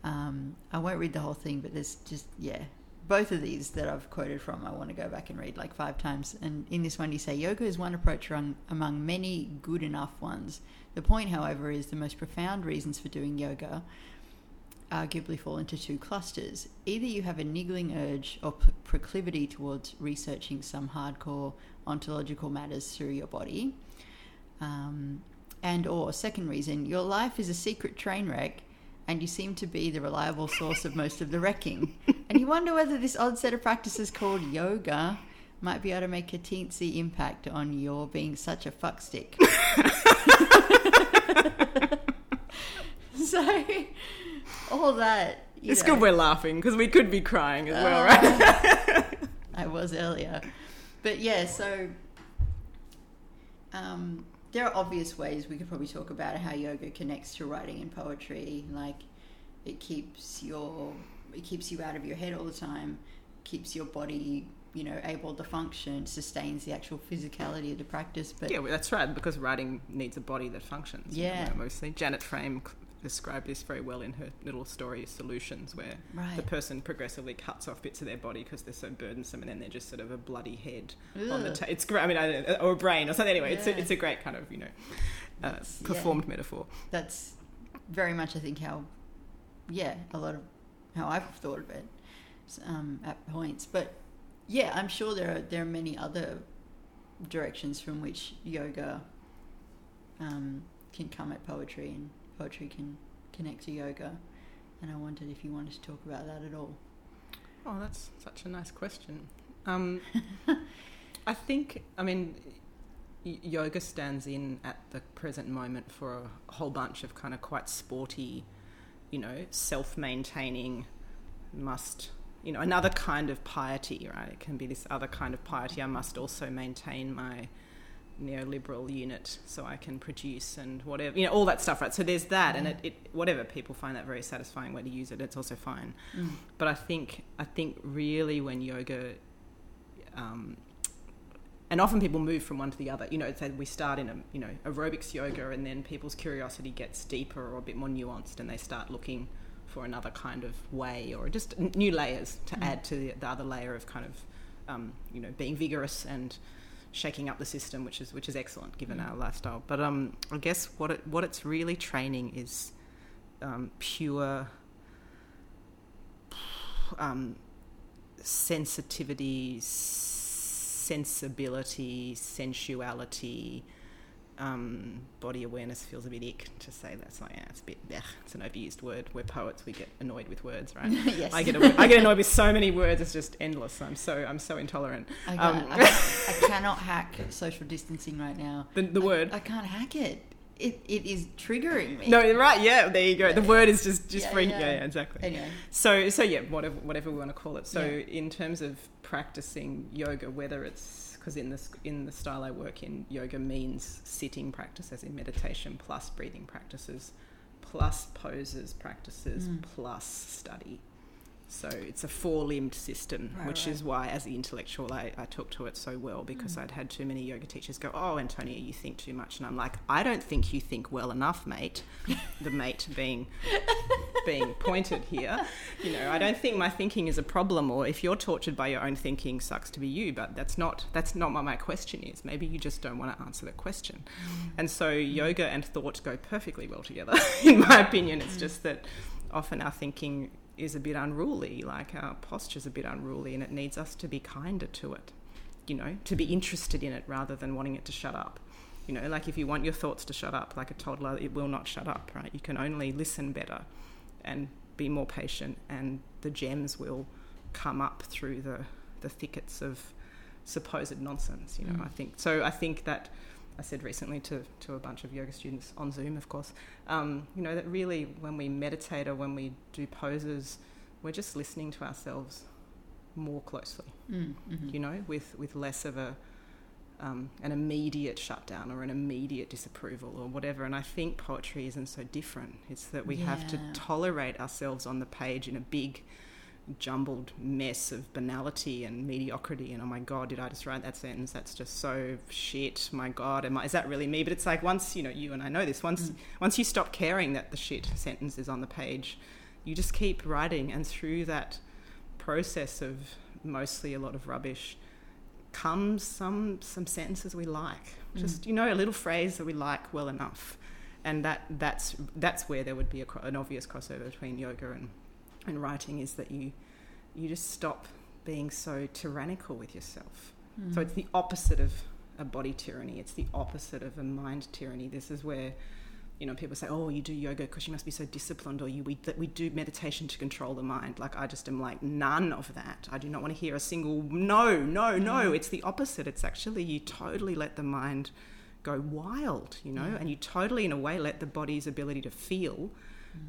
Um, I won't read the whole thing, but there's just, yeah. Both of these that I've quoted from, I want to go back and read like five times. And in this one, you say yoga is one approach among many good enough ones. The point, however, is the most profound reasons for doing yoga arguably fall into two clusters. Either you have a niggling urge or p- proclivity towards researching some hardcore ontological matters through your body, um, and or second reason, your life is a secret train wreck, and you seem to be the reliable source of most of the wrecking. and you wonder whether this odd set of practices called yoga might be able to make a teensy impact on your being such a fuckstick. so, all that. you It's know, good we're laughing because we could be crying as well, uh, right? I was earlier. But yeah, so um, there are obvious ways we could probably talk about how yoga connects to writing and poetry. Like it keeps your it keeps you out of your head all the time, keeps your body you know able to function, sustains the actual physicality of the practice. But yeah, well, that's right. Because writing needs a body that functions. you Yeah. know, mostly. Janet Frame described this very well in her little story Solutions, where right, the person progressively cuts off bits of their body because they're so burdensome, and then they're just sort of a bloody head on the. Ugh. Ta- it's great. I mean, I don't know, or a brain or something. Anyway, it's a, it's a great kind of you know uh, That's- yeah. performed metaphor. that's very much I think how yeah a lot of how I've thought of it um, at points but yeah I'm sure there are there are many other directions from which yoga um, can come at poetry and poetry can connect to yoga and I wondered if you wanted to talk about that at all Oh, that's such a nice question. Um, I think, I mean, yoga stands in at the present moment for a whole bunch of kind of quite sporty, you know, self maintaining, must, you know, another kind of piety, right? It can be this other kind of piety. I must also maintain my neoliberal unit so I can produce and whatever you know all that stuff right so there's that and it, it whatever people find that very satisfying way to use it it's also fine Mm. but I think I think really when yoga um, and often people move from one to the other you know it's that we start in a you know aerobics yoga and then people's curiosity gets deeper or a bit more nuanced and they start looking for another kind of way or just new layers to Mm. add to the, the other layer of kind of um, you know being vigorous and shaking up the system which is which is excellent given Mm. our lifestyle but um, I guess what it what it's really training is um, pure um, sensitivity, sensibility, sensuality, um, body awareness feels a bit ick to say that. So yeah, it's a bit, blech. it's an overused word. We're poets, we get annoyed with words, right? yes. I get I get annoyed with so many words. It's just endless. I'm so I'm so intolerant. I, um, I, I cannot hack social distancing right now. The the word. I can't hack it. It it is triggering me. no, right? Yeah, there you go. The word is just just Yeah, freaking. yeah. Yeah, yeah, exactly. Anyway. So, so yeah, whatever, whatever we want to call it. So, Yeah. in terms of practicing yoga, whether it's because in this in the style I work in, yoga means sitting practice, as in meditation, plus breathing practices, plus poses practices, Mm. plus study. So it's a four-limbed system, Right, which right. is why, as the intellectual, I, I took to it so well because Mm. I'd had too many yoga teachers go, "Oh, Antonia, you think too much," and I'm like, "I don't think you think well enough, mate." the mate being being pointed here. You know, I don't think my thinking is a problem, or if you're tortured by your own thinking, sucks to be you. But that's not that's not what my question is. Maybe you just don't want to answer that question. Mm. And so mm. yoga and thought go perfectly well together, in my opinion. It's mm. just that often our thinking is a bit unruly, like our posture's a bit unruly, and it needs us to be kinder to it. You know, to be interested in it rather than wanting it to shut up. You know, like if you want your thoughts to shut up, like a toddler, it will not shut up, right? You can only listen better and be more patient, and the gems will come up through the, the thickets of supposed nonsense. You know, Mm. I think so. I think that I said recently to, to a bunch of yoga students on Zoom, of course, um, you know, that really when we meditate or when we do poses, we're just listening to ourselves more closely Mm, mhm. you know, with, with less of a um, an immediate shutdown or an immediate disapproval or whatever. And I think poetry isn't so different. It's that we have to tolerate ourselves on the page in a big, jumbled mess of banality and mediocrity. And oh my God, did I just write that sentence? That's just so shit. My God, am I, is that really me? But it's like once, you know, you and I know this, once, Mm. once you stop caring that the shit sentence is on the page, you just keep writing. And through that process of mostly a lot of rubbish comes some some sentences we like just you know a little phrase that we like well enough and that that's that's where there would be a, an obvious crossover between yoga and and writing is that you you just stop being so tyrannical with yourself. So Mm. it's the opposite of a body tyranny. It's the opposite of a mind tyranny. This is where you know people say oh you do yoga because you must be so disciplined or you we, that we do meditation to control the mind. Like i just am like none of that. I do not want to hear a single no no no. Mm. it's the opposite. It's actually you totally let the mind go wild you know and you totally in a way let the body's ability to feel.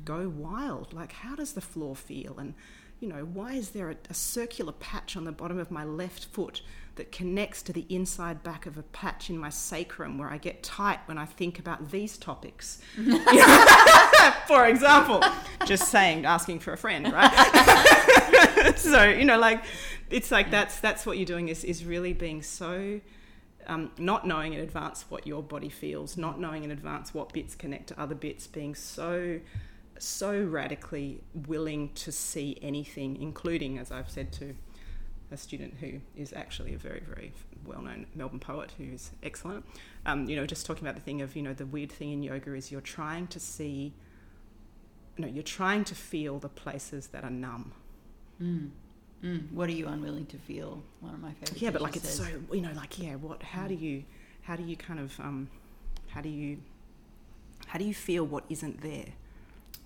Go wild like how does the floor feel and you know why is there a, a circular patch on the bottom of my left foot that connects to the inside back of a patch in my sacrum where I get tight when I think about these topics. for example, just saying, asking for a friend, right? so you know, like it's like that's that's what you're doing is is really being so. Um, not knowing in advance what your body feels, not knowing in advance what bits connect to other bits, being so so radically willing to see anything, including, as I've said to a student who is actually a very, very well-known Melbourne poet who's excellent. Um, you know, just talking about the thing of you know the weird thing in yoga is you're trying to see, no, you're trying to feel the places that are numb. Mm. Mm. What are you unwilling to feel? One of my favorite. Yeah, but like it's says. so you know, like yeah, what? How do you, how do you kind of, um, how do you, how do you feel what isn't there?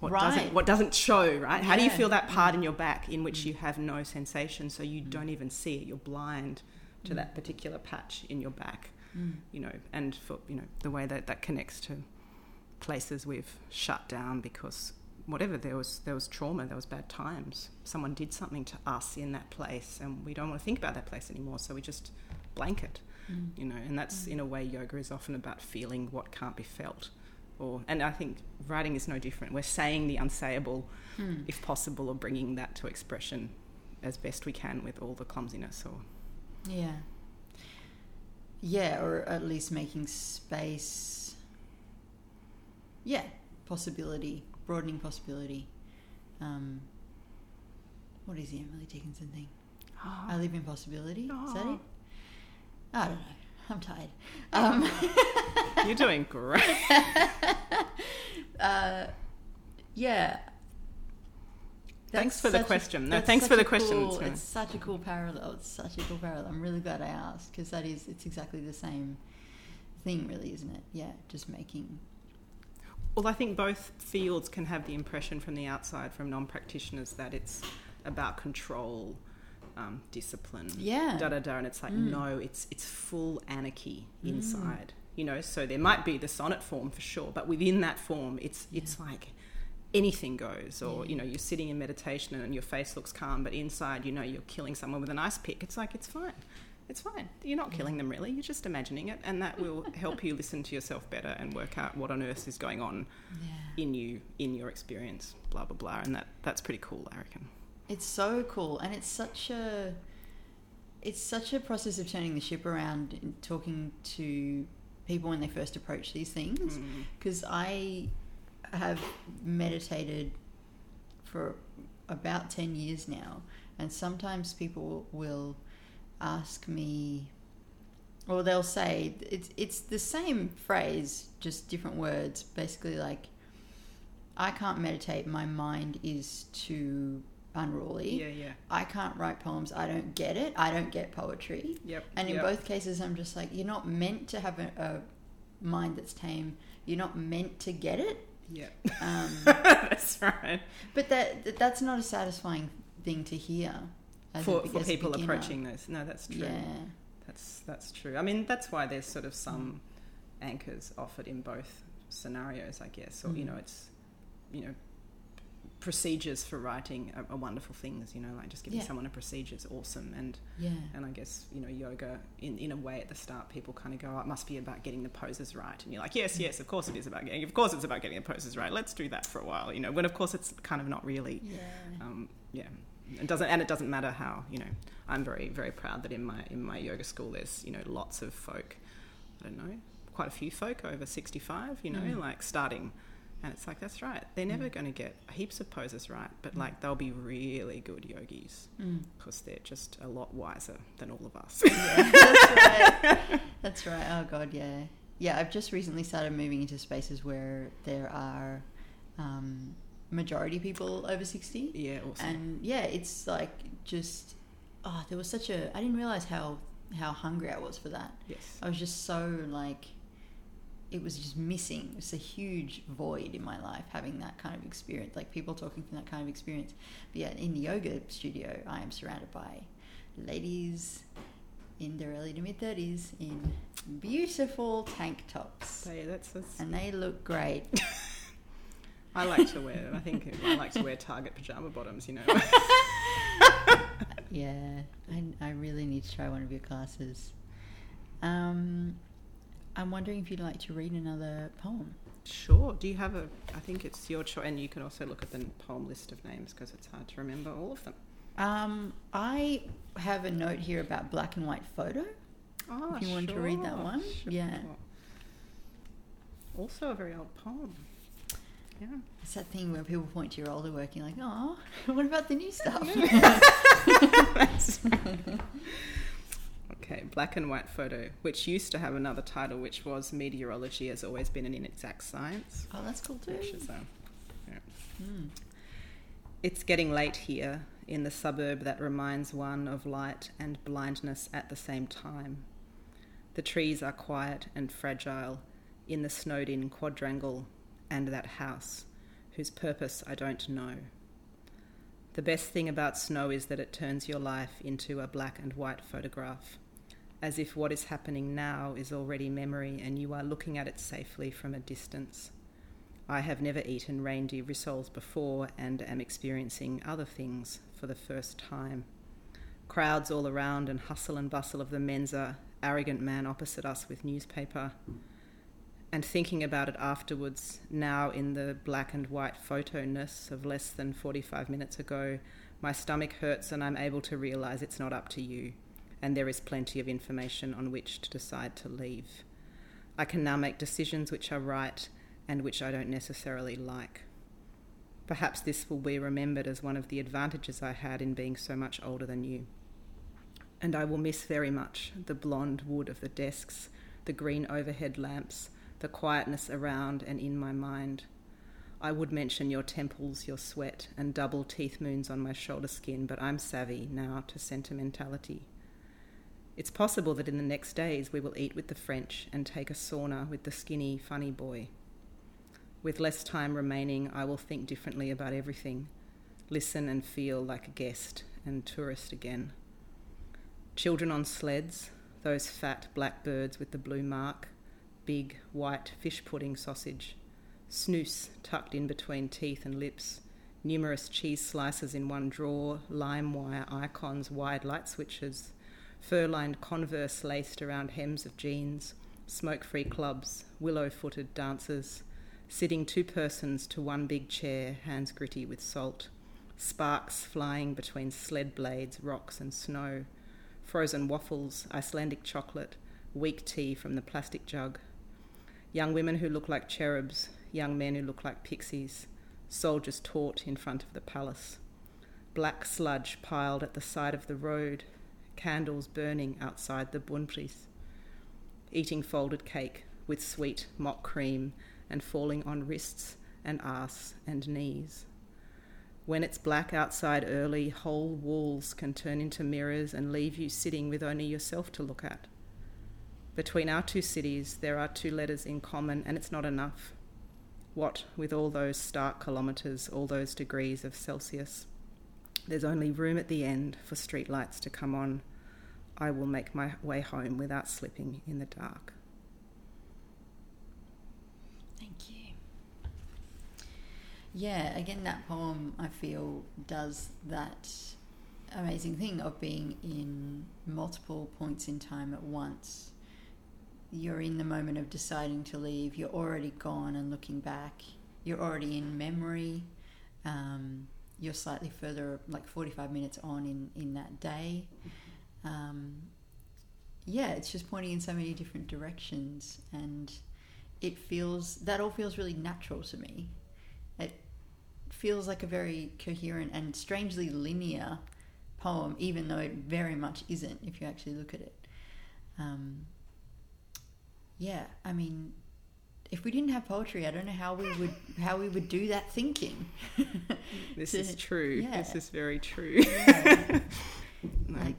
What Right. doesn't what doesn't show, right? How do you feel that part in your back in which Mm. you have no sensation, so you Mm. don't even see it? You're blind to Mm. that particular patch in your back, Mm. you know, and for you know the way that that connects to places we've shut down because whatever there was there was trauma there was bad times someone did something to us in that place and we don't want to think about that place anymore so we just blanket, Mm. you know, and that's in a way yoga is often about feeling what can't be felt. Or, and I think writing is no different. We're saying the unsayable, Mm. if possible, or bringing that to expression as best we can with all the clumsiness. Or Yeah. Yeah, or at least making space. Yeah, possibility, broadening possibility. Um, what is the Emily Dickinson thing? I live in possibility. Is that it? I don't know. I'm tired. Um, You're doing great. uh, yeah. Thanks for the such a- question. No, thanks for the question. cool- It's such a cool parallel. It's such a cool parallel. I'm really glad I asked because that is it's exactly the same thing, really, isn't it? Yeah, just making. Well, I think both fields can have the impression from the outside, from non practitioners, that it's about control, um, discipline, Yeah. da da da. And it's like, Mm. no, it's it's full anarchy inside. You know, so there might be the sonnet form for sure, but within that form, it's it's like anything goes. Or Yeah. you know, you're sitting in meditation and your face looks calm, but inside, you know, you're killing someone with an ice pick. It's like it's fine. It's fine. You're not killing them really. You're just imagining it, and that will help you listen to yourself better and work out what on earth is going on Yeah. in you in your experience blah blah blah and that that's pretty cool i reckon It's so cool, and it's such a it's such a process of turning the ship around and talking to people when they first approach these things. Mm. Because I have meditated for about ten years now, and sometimes people will ask me, or they'll say it's it's the same phrase, just different words. Basically, like I can't meditate. My mind is too unruly. yeah yeah I can't write poems. I don't get it. I don't get poetry. yep And in yep. both cases, I'm just like, you're not meant to have a, a mind that's tame. You're not meant to get it. yep Um, that's right but that that- that's not a satisfying thing to hear. for, for people beginner. approaching those no that's true Yeah. that's that's true i mean that's why there's sort of some anchors offered in both scenarios i guess or you Mm. know it's you know procedures for writing are, are wonderful things you know like just giving Yeah. someone a procedure is awesome and Yeah. And I guess, you know, yoga, in, in a way at the start, people kind of go, oh, it must be about getting the poses right. And you're like, yes, yes, of course it is about getting, of course it's about getting the poses right. Let's do that for a while, you know, when of course it's kind of not really. Yeah. Um, yeah. It doesn't, and it doesn't matter how, you know, I'm very, very proud that in my, in my yoga school, there's, you know, lots of folk, I don't know, quite a few folk over 65, you know, Mm. like starting. And it's like, that's right. They're never Mm. going to get heaps of poses right, but Mm. like they'll be really good yogis Mm. because they're just a lot wiser than all of us. Yeah, that's right. That's right. Oh god, yeah, yeah. I've just recently started moving into spaces where there are um, majority people over sixty, yeah, awesome. and yeah, it's like just oh, there was such a I didn't realize how how hungry I was for that. yes. I was just so like it was just missing. It was a huge void in my life having that kind of experience, like people talking from that kind of experience. But yeah, in the yoga studio, I am surrounded by ladies in their early to mid thirties in beautiful tank tops, So yeah, that's, that's and they look great. I like to wear. Them I think I like to wear Target pajama bottoms. You know. yeah, I, I really need to try one of your classes. Um, I'm wondering if you'd like to read another poem. sure. Do you have a? I think it's your choice, and you can also look at the poem list of names because it's hard to remember all of them. Um, I have a note here about black and white photo. Oh, If you want to read that one, sure. yeah. Also a very old poem. Yeah. It's that thing where people point to your older work, and you're like, oh, what about the new stuff? Okay, black and white photo, which used to have another title, which was Meteorology has always been an inexact science. oh, that's cool too. Which is, uh, yeah. Hmm. It's getting late here in the suburb that reminds one of light and blindness at the same time. The trees are quiet and fragile in the snowed in quadrangle and that house, whose purpose I don't know. The best thing about snow is that it turns your life into a black and white photograph, as if what is happening now is already memory and you are looking at it safely from a distance. I have never eaten reindeer rissoles before and am experiencing other things for the first time. crowds all around and hustle and bustle of the Mensa, arrogant man opposite us with newspaper. And thinking about it afterwards, now in the black and white photo ness of less than 45 minutes ago, my stomach hurts and I'm able to realize it's not up to you, and there is plenty of information on which to decide to leave. I can now make decisions which are right and which I don't necessarily like. Perhaps this will be remembered as one of the advantages I had in being so much older than you. And I will miss very much the blonde wood of the desks, the green overhead lamps, the quietness around and in my mind. I would mention your temples, your sweat, and double teeth moons on my shoulder skin, but I'm savvy now to sentimentality. It's possible that in the next days we will eat with the French and take a sauna with the skinny, funny boy. With less time remaining, I will think differently about everything, listen and feel like a guest and tourist again. Children on sleds, those fat black birds with the blue mark, big white fish pudding sausage, snus tucked in between teeth and lips, numerous cheese slices in one drawer, lime wire icons, wide light switches, fur lined converse laced around hems of jeans, smoke free clubs, willow footed dancers, sitting two persons to one big chair, hands gritty with salt, sparks flying between sled blades, rocks, and snow, frozen waffles, Icelandic chocolate, weak tea from the plastic jug, young women who look like cherubs, young men who look like pixies, soldiers taut in front of the palace, black sludge piled at the side of the road, candles burning outside the Bunnpris, eating folded cake with sweet mock cream and falling on wrists and arse and knees. When it's black outside early, whole walls can turn into mirrors and leave you sitting with only yourself to look at. Between our two cities, there are two letters in common, and it's not enough. What with all those stark kilometres, all those degrees of Celsius? There's only room at the end for streetlights to come on. I will make my way home without slipping in the dark. Thank you. Yeah, again, that poem I feel does that amazing thing of being in multiple points in time at once. You're in the moment of deciding to leave, you're already gone and looking back, you're already in memory, um, you're slightly further, like 45 minutes on in, in that day. Um, yeah, it's just pointing in so many different directions and it feels that all feels really natural to me. It feels like a very coherent and strangely linear poem, even though it very much isn't if you actually look at it. Um, yeah, I mean, if we didn't have poetry, I don't know how we would how we would do that thinking. This To- is true. yeah. This is very true. Yeah. Like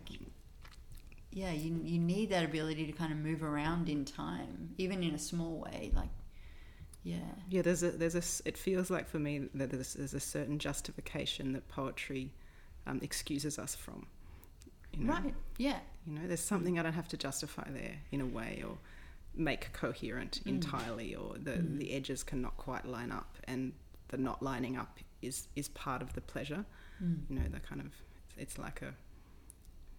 yeah you, you need that ability to kind of move around in time even in a small way like yeah Yeah, there's a there's a, it feels like for me that there's, there's a certain justification that poetry um, excuses us from. You know? right yeah You know, there's something I don't have to justify there in a way or make coherent Mm. entirely, or the Mm. the edges cannot quite line up, and the not lining up is is part of the pleasure. Mm. You know, the kind of it's like a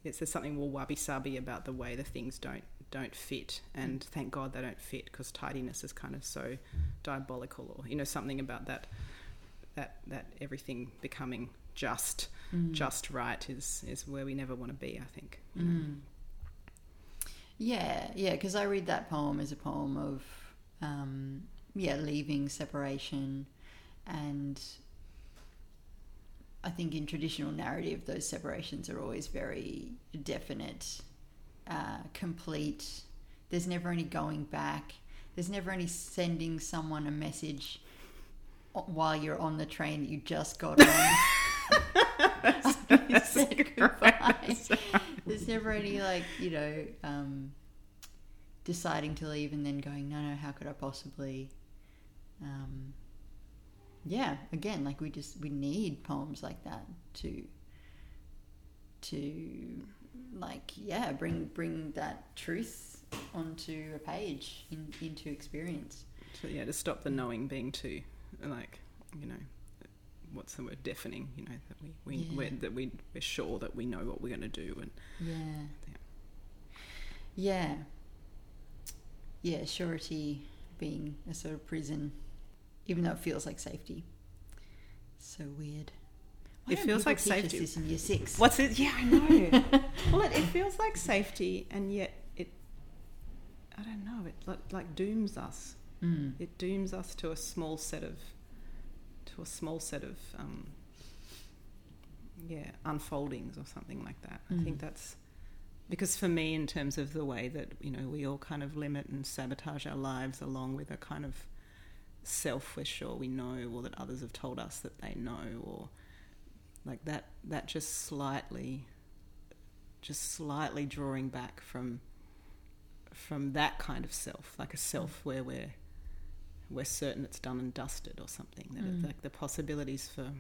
it's there's something more wabi sabi about the way the things don't don't fit, and thank God they don't fit because tidiness is kind of so diabolical, or you know something about that that that everything becoming just Mm. just right is is where we never want to be. I think. Mm. Yeah, yeah, because I read that poem as a poem of, um, yeah, leaving, separation, and I think in traditional narrative, those separations are always very definite, uh, complete. There's never any going back. There's never any sending someone a message while you're on the train that you just got on. Said goodbye. There's never any like you know um, deciding to leave and then going no no how could I possibly um, yeah again like we just we need poems like that to to like yeah bring bring that truth onto a page in, into experience to, yeah, to stop the knowing being too like you know what's the word deafening you know that we, we Yeah. we're, that we we're sure that we know what we're going to do and Yeah. Yeah. Yeah. Yeah, surety being a sort of prison, even though it feels like safety. So weird. Why It feels like safety. This in year six. what's it yeah i know well it, it feels like safety and yet it i don't know it like, like dooms us Mm. it dooms us to a small set of to a small set of um, yeah unfoldings or something like that i think Mm. that's because for me in terms of the way that you know we all kind of limit and sabotage our lives along with a kind of self we're sure we know or that others have told us that they know or like that that just slightly just slightly drawing back from from that kind of self like a self where we're we're certain it's done and dusted or something that Mm. like the possibilities for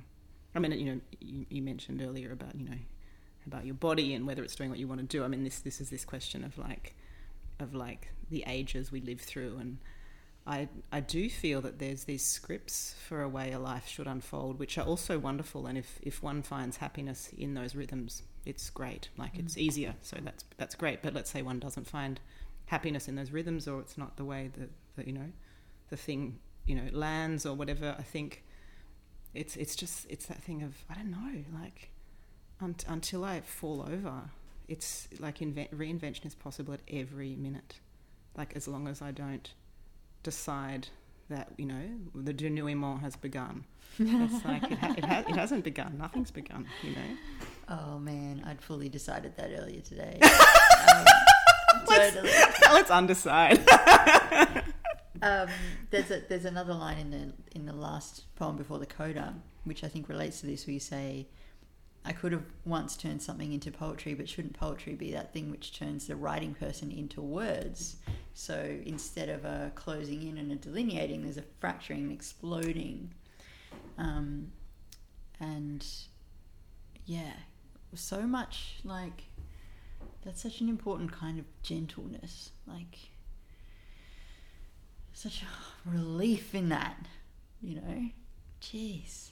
i mean you know you, you mentioned earlier about you know about your body and whether it's doing what you want to do i mean this this is this question of like of like the ages we live through and I, I do feel that there's these scripts for a way a life should unfold, which are also wonderful. And if, if one finds happiness in those rhythms, it's great. Like it's mm. easier, so that's that's great. But let's say one doesn't find happiness in those rhythms, or it's not the way that, that you know the thing you know lands or whatever. I think it's it's just it's that thing of I don't know, like unt, until I fall over, it's like invent, reinvention is possible at every minute. Like as long as I don't decide that you know the denouement has begun. It's like it, ha- it, ha- it hasn't begun. Nothing's begun. You know. Oh man, I'd fully decided that earlier today. um, totally. Let's undecide. Um, there's a there's another line in the in the last poem before the coda, which I think relates to this, where you say, "I could have once turned something into poetry, but shouldn't poetry be that thing which turns the writing person into words?" So instead of a closing in and a delineating, there's a fracturing and exploding, um, and yeah, so much like that's such an important kind of gentleness, like such a relief in that, you know. Jeez.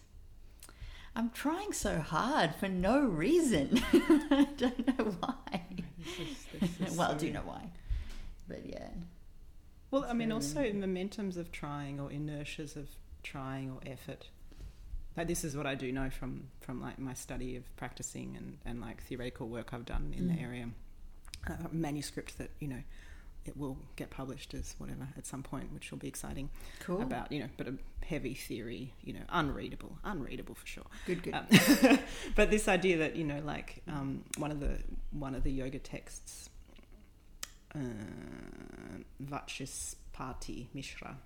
I'm trying so hard for no reason. I don't know why. This is- this is well, I so- do know why. But yeah. Well, I mean, also momentums of trying or inertias of trying or effort. Like this is what I do know from from like my study of practicing and and like theoretical work I've done in Mm. the area. A manuscript that you know it will get published as whatever at some point, which will be exciting. Cool. About you know, but a heavy theory, you know, unreadable, unreadable for sure. good, good. Um, but this idea that you know, like um, one of the one of the yoga texts, uh, Vachaspati Mishra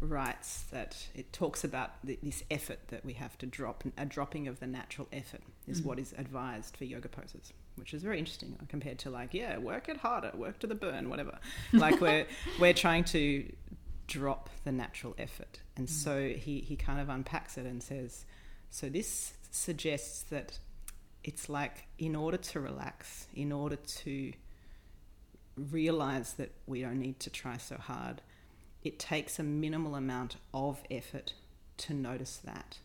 writes that it talks about th- this effort that we have to drop. A dropping of the natural effort is Mm. what is advised for yoga poses, which is very interesting compared to like, yeah, work it harder, work to the burn, whatever. Like we're we're trying to drop the natural effort, and mm. so he he kind of unpacks it and says, so this suggests that it's like in order to relax, in order to realize that we don't need to try so hard, it takes a minimal amount of effort to notice that.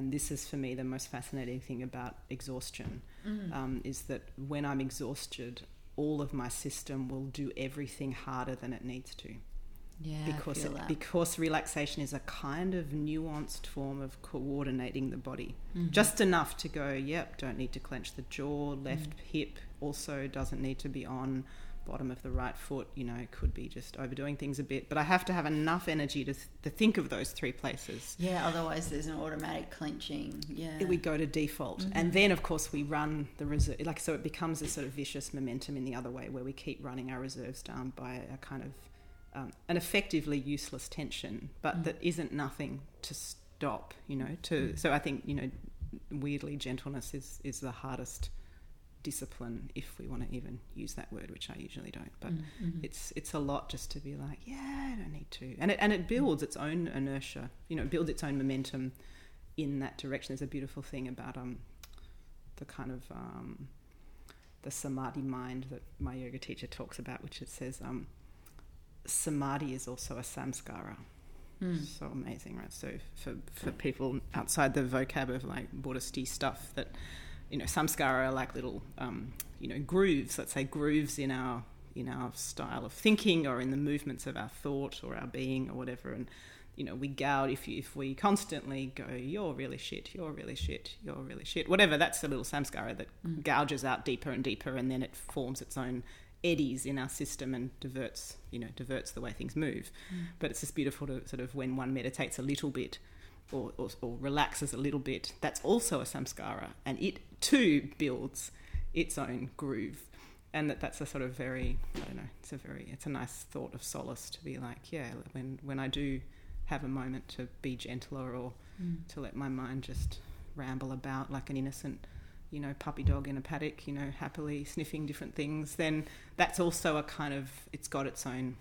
And this is for me the most fascinating thing about exhaustion Mm. um, is that when I'm exhausted, all of my system will do everything harder than it needs to yeah, because it, because relaxation is a kind of nuanced form of coordinating the body Mhm. just enough to go yep don't need to clench the jaw left Mm. hip also doesn't need to be on bottom of the right foot you know could be just overdoing things a bit but i have to have enough energy to, th- to think of those three places yeah, otherwise there's an automatic clenching. Yeah. we go to default Mhm. and then of course we run the reserve like so it becomes a sort of vicious momentum in the other way where we keep running our reserves down by a kind of um, an effectively useless tension but Mm. that isn't nothing to stop you know to Mm. so i think you know weirdly gentleness is is the hardest discipline if we want to even use that word which i usually don't but Mm, mhm. it's it's a lot just to be like, yeah, I don't need to, and it and it builds its own inertia. You know, it builds its own momentum in that direction. There's a beautiful thing about um the kind of um the samadhi mind that my yoga teacher talks about, which it says um samadhi is also a samskara. So amazing, right? So for for people outside the vocab of like Buddhisty stuff, that you know, samskara are like little um, you know grooves. Let's say grooves in our in our style of thinking or in the movements of our thought or our being or whatever, and you know, we gouge if you, if we constantly go, you're really shit, you're really shit, you're really shit, whatever. That's a little samskara that mm. gouges out deeper and deeper, and then it forms its own eddies in our system and diverts, you know, diverts the way things move. Mm. But it's just beautiful to sort of when one meditates a little bit. Or, or, or relaxes a little bit, that's also a samskara, and it too builds its own groove and that that's a sort of very I don't know it's a very it's a nice thought of solace to be like yeah when when I do have a moment to be gentler or mm. to let my mind just ramble about like an innocent you know puppy dog in a paddock you know happily sniffing different things then that's also a kind of it's got its own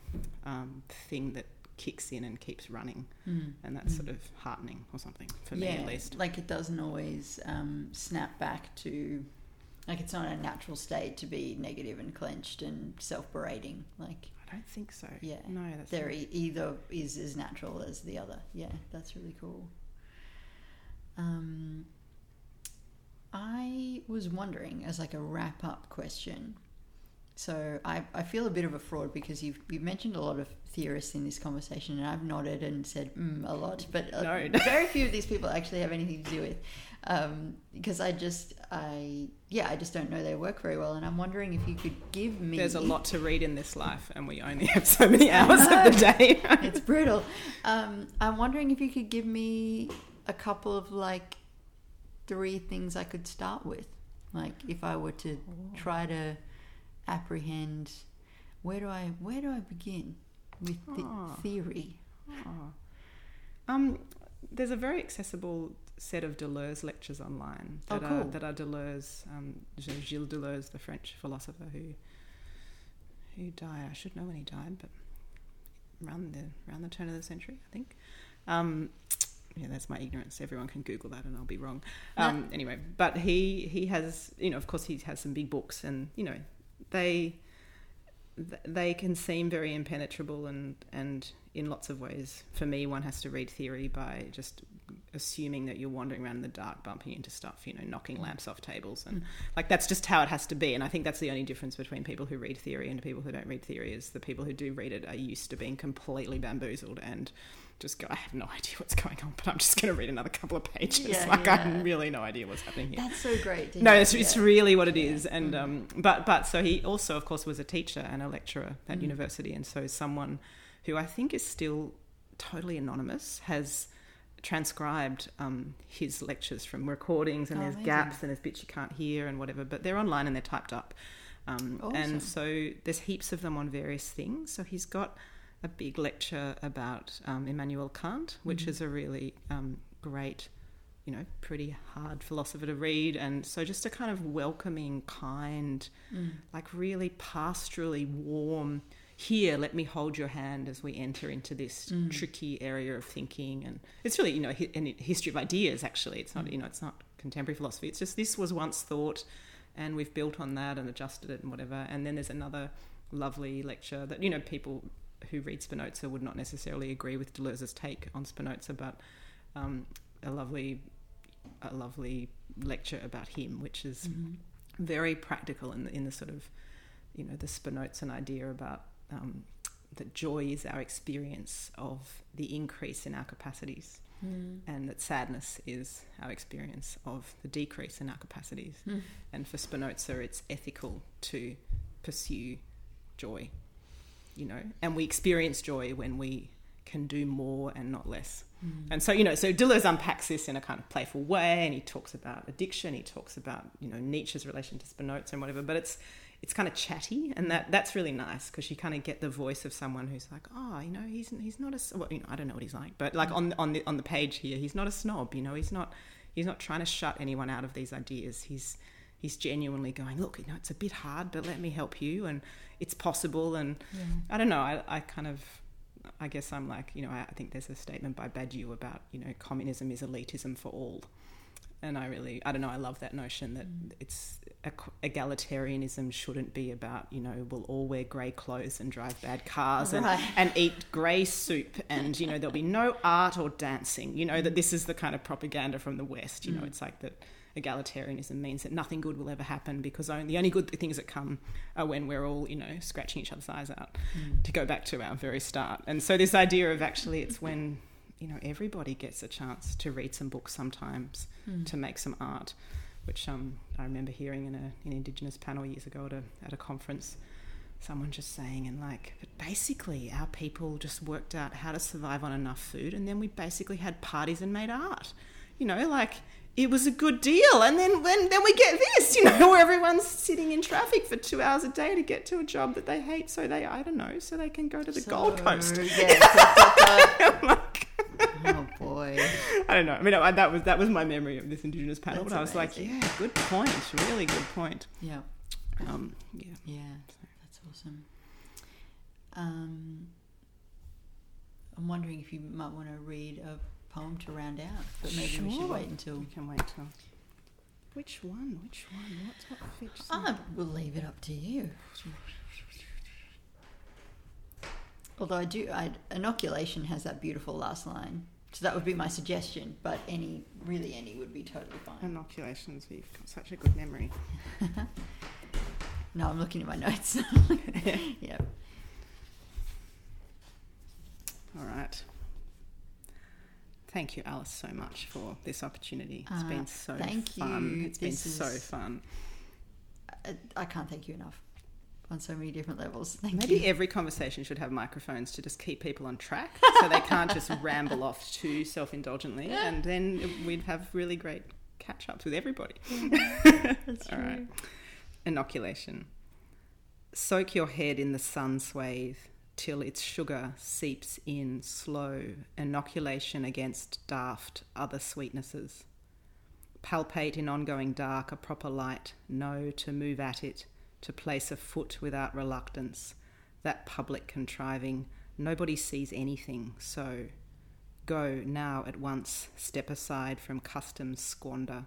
um, thing that kicks in and keeps running mm. and that's mm. sort of heartening or something for yeah, me at least like it doesn't always um, snap back to like it's not a natural state to be negative and clenched and self-berating like I don't think so. Yeah. No, that's there not... either is as natural as the other. Yeah, that's really cool. Um, I was wondering, as like a wrap up question. So I, I feel a bit of a fraud because you've you've mentioned a lot of theorists in this conversation, and I've nodded and said mm, a lot, but uh, no. very few of these people actually have anything to do with um, because I just I yeah I just don't know their work very well, and I'm wondering if you could give me. There's a lot to read in this life, and we only have so many hours of the day. it's brutal. Um, I'm wondering if you could give me a couple of like three things I could start with, like if I were to try to apprehend where do I where do I begin with the oh. theory. Oh. Um, there's a very accessible set of Deleuze lectures online that, oh, cool. are, that are Deleuze, um, Gilles Deleuze, the French philosopher who who died. I should know when he died, but around the around the turn of the century, I think. Um, yeah, that's my ignorance. Everyone can Google that, and I'll be wrong. Um, no. Anyway, but he he has, you know, of course, he has some big books, and you know, they they can seem very impenetrable and and in lots of ways. For me, one has to read theory by just assuming that you're wandering around in the dark, bumping into stuff, you know, knocking lamps off tables, and like that's just how it has to be. And I think that's the only difference between people who read theory and people who don't read theory is the people who do read it are used to being completely bamboozled and just go, I have no idea what's going on, but I'm just going to read another couple of pages. Yeah, like yeah. I have really no idea what's happening here. That's so great. no, it's, it's really what it is. And mm. um, but but so he also, of course, was a teacher and a lecturer at mm. university, and so someone who I think is still totally anonymous has transcribed um, his lectures from recordings, and oh, there's amazing. gaps and there's bits you can't hear and whatever, but they're online and they're typed up. Um, awesome. And so there's heaps of them on various things. So he's got a big lecture about um, Immanuel Kant, which mm-hmm. is a really um, great, you know, pretty hard philosopher to read. And so just a kind of welcoming, kind, mm. like really pastorally warm. Here, let me hold your hand as we enter into this mm. tricky area of thinking, and it's really, you know, a history of ideas. Actually, it's not, mm. you know, it's not contemporary philosophy. It's just this was once thought, and we've built on that and adjusted it and whatever. And then there's another lovely lecture that you know people who read Spinoza would not necessarily agree with Deleuze's take on Spinoza, but um, a lovely, a lovely lecture about him, which is mm-hmm. very practical in the, in the sort of, you know, the Spinozan idea about um, that joy is our experience of the increase in our capacities. Mm. And that sadness is our experience of the decrease in our capacities. Mm. And for Spinoza, it's ethical to pursue joy you know, and we experience joy when we can do more and not less. Mm. And so, you know, so Deleuze unpacks this in a kind of playful way, and he talks about addiction. He talks about, you know, Nietzsche's relation to Spinoza and whatever. But it's it's kind of chatty, and that that's really nice because you kind of get the voice of someone who's like, oh, you know, he's he's not a well, you know, I don't know what he's like, but like on on the on the page here, he's not a snob. You know, he's not he's not trying to shut anyone out of these ideas. He's he's genuinely going, look, you know, it's a bit hard, but let me help you, and it's possible. And yeah. I don't know, I, I kind of, I guess I'm like, you know, I, I think there's a statement by Badiou about, you know, communism is elitism for all. and I really, I don't know, I love that notion that Mm. it's egalitarianism shouldn't be about, you know, we'll all wear grey clothes and drive bad cars and, Right. and eat grey soup and, you know, there'll be no art or dancing. You know, that this is the kind of propaganda from the West. You know, Mm. it's like that egalitarianism means that nothing good will ever happen because only, the only good things that come are when we're all, you know, scratching each other's eyes out Mm. to go back to our very start. And so this idea of actually it's when you know everybody gets a chance to read some books sometimes, Mm. to make some art, which um, I remember hearing in a, an Indigenous panel years ago at a at a conference. Someone just saying, and like, but basically, our people just worked out how to survive on enough food, and then we basically had parties and made art. You know, like it was a good deal, and then when then we get this, you know, where everyone's sitting in traffic for two hours a day to get to a job that they hate, so they I don't know, so they can go to the Gold Coast. Yeah, like, oh boy. I don't know. I mean, I, that was that was my memory of this Indigenous panel. That's but I was like, yeah, good point. Really good point. Yeah. Um, yeah. Yeah, that's awesome. Um, I'm wondering if you might want to read a poem to round out, but maybe we should wait until. We can wait till. Which one? Which one? What's what fits? I will leave it up to you. Although I do, I, inoculation has that beautiful last line, so that would be my suggestion. But any, really, any would be totally fine. Inoculations. You've got such a good memory. No, I'm looking at my notes. yeah. All right. Thank you, Alice, so much for this opportunity. It's Uh, been so thank fun. you. It's been This so is- fun. I, I can't thank you enough on so many different levels. Thank Maybe you. every conversation should have microphones to just keep people on track so they can't just ramble off too self indulgently, and then we'd have really great catch ups with everybody. That's All right. Inoculation. Soak your head in the sun swathe till its sugar seeps in slow. Inoculation against daft other sweetnesses. Palpate in ongoing dark a proper light. Know to move at it, to place a foot without reluctance. That public contriving. Nobody sees anything, so. Go now at once, step aside from custom's squander.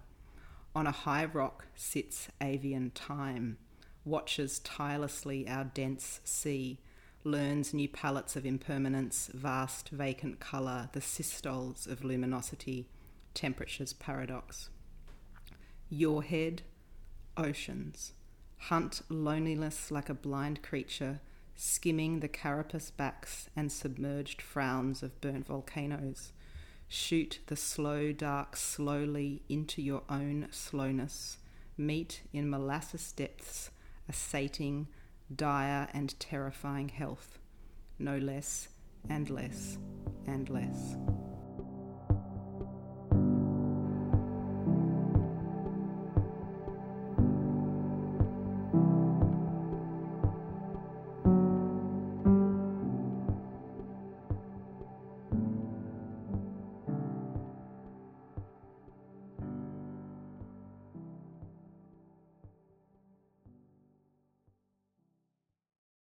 On a high rock sits avian time, watches tirelessly our dense sea, learns new palettes of impermanence, vast vacant colour, the systoles of luminosity, temperature's paradox. Your head, oceans, hunt loneliness like a blind creature, skimming the carapace backs and submerged frowns of burnt volcanoes. Shoot the slow dark slowly into your own slowness. Meet in molasses depths a sating, dire, and terrifying health. No less and less and less.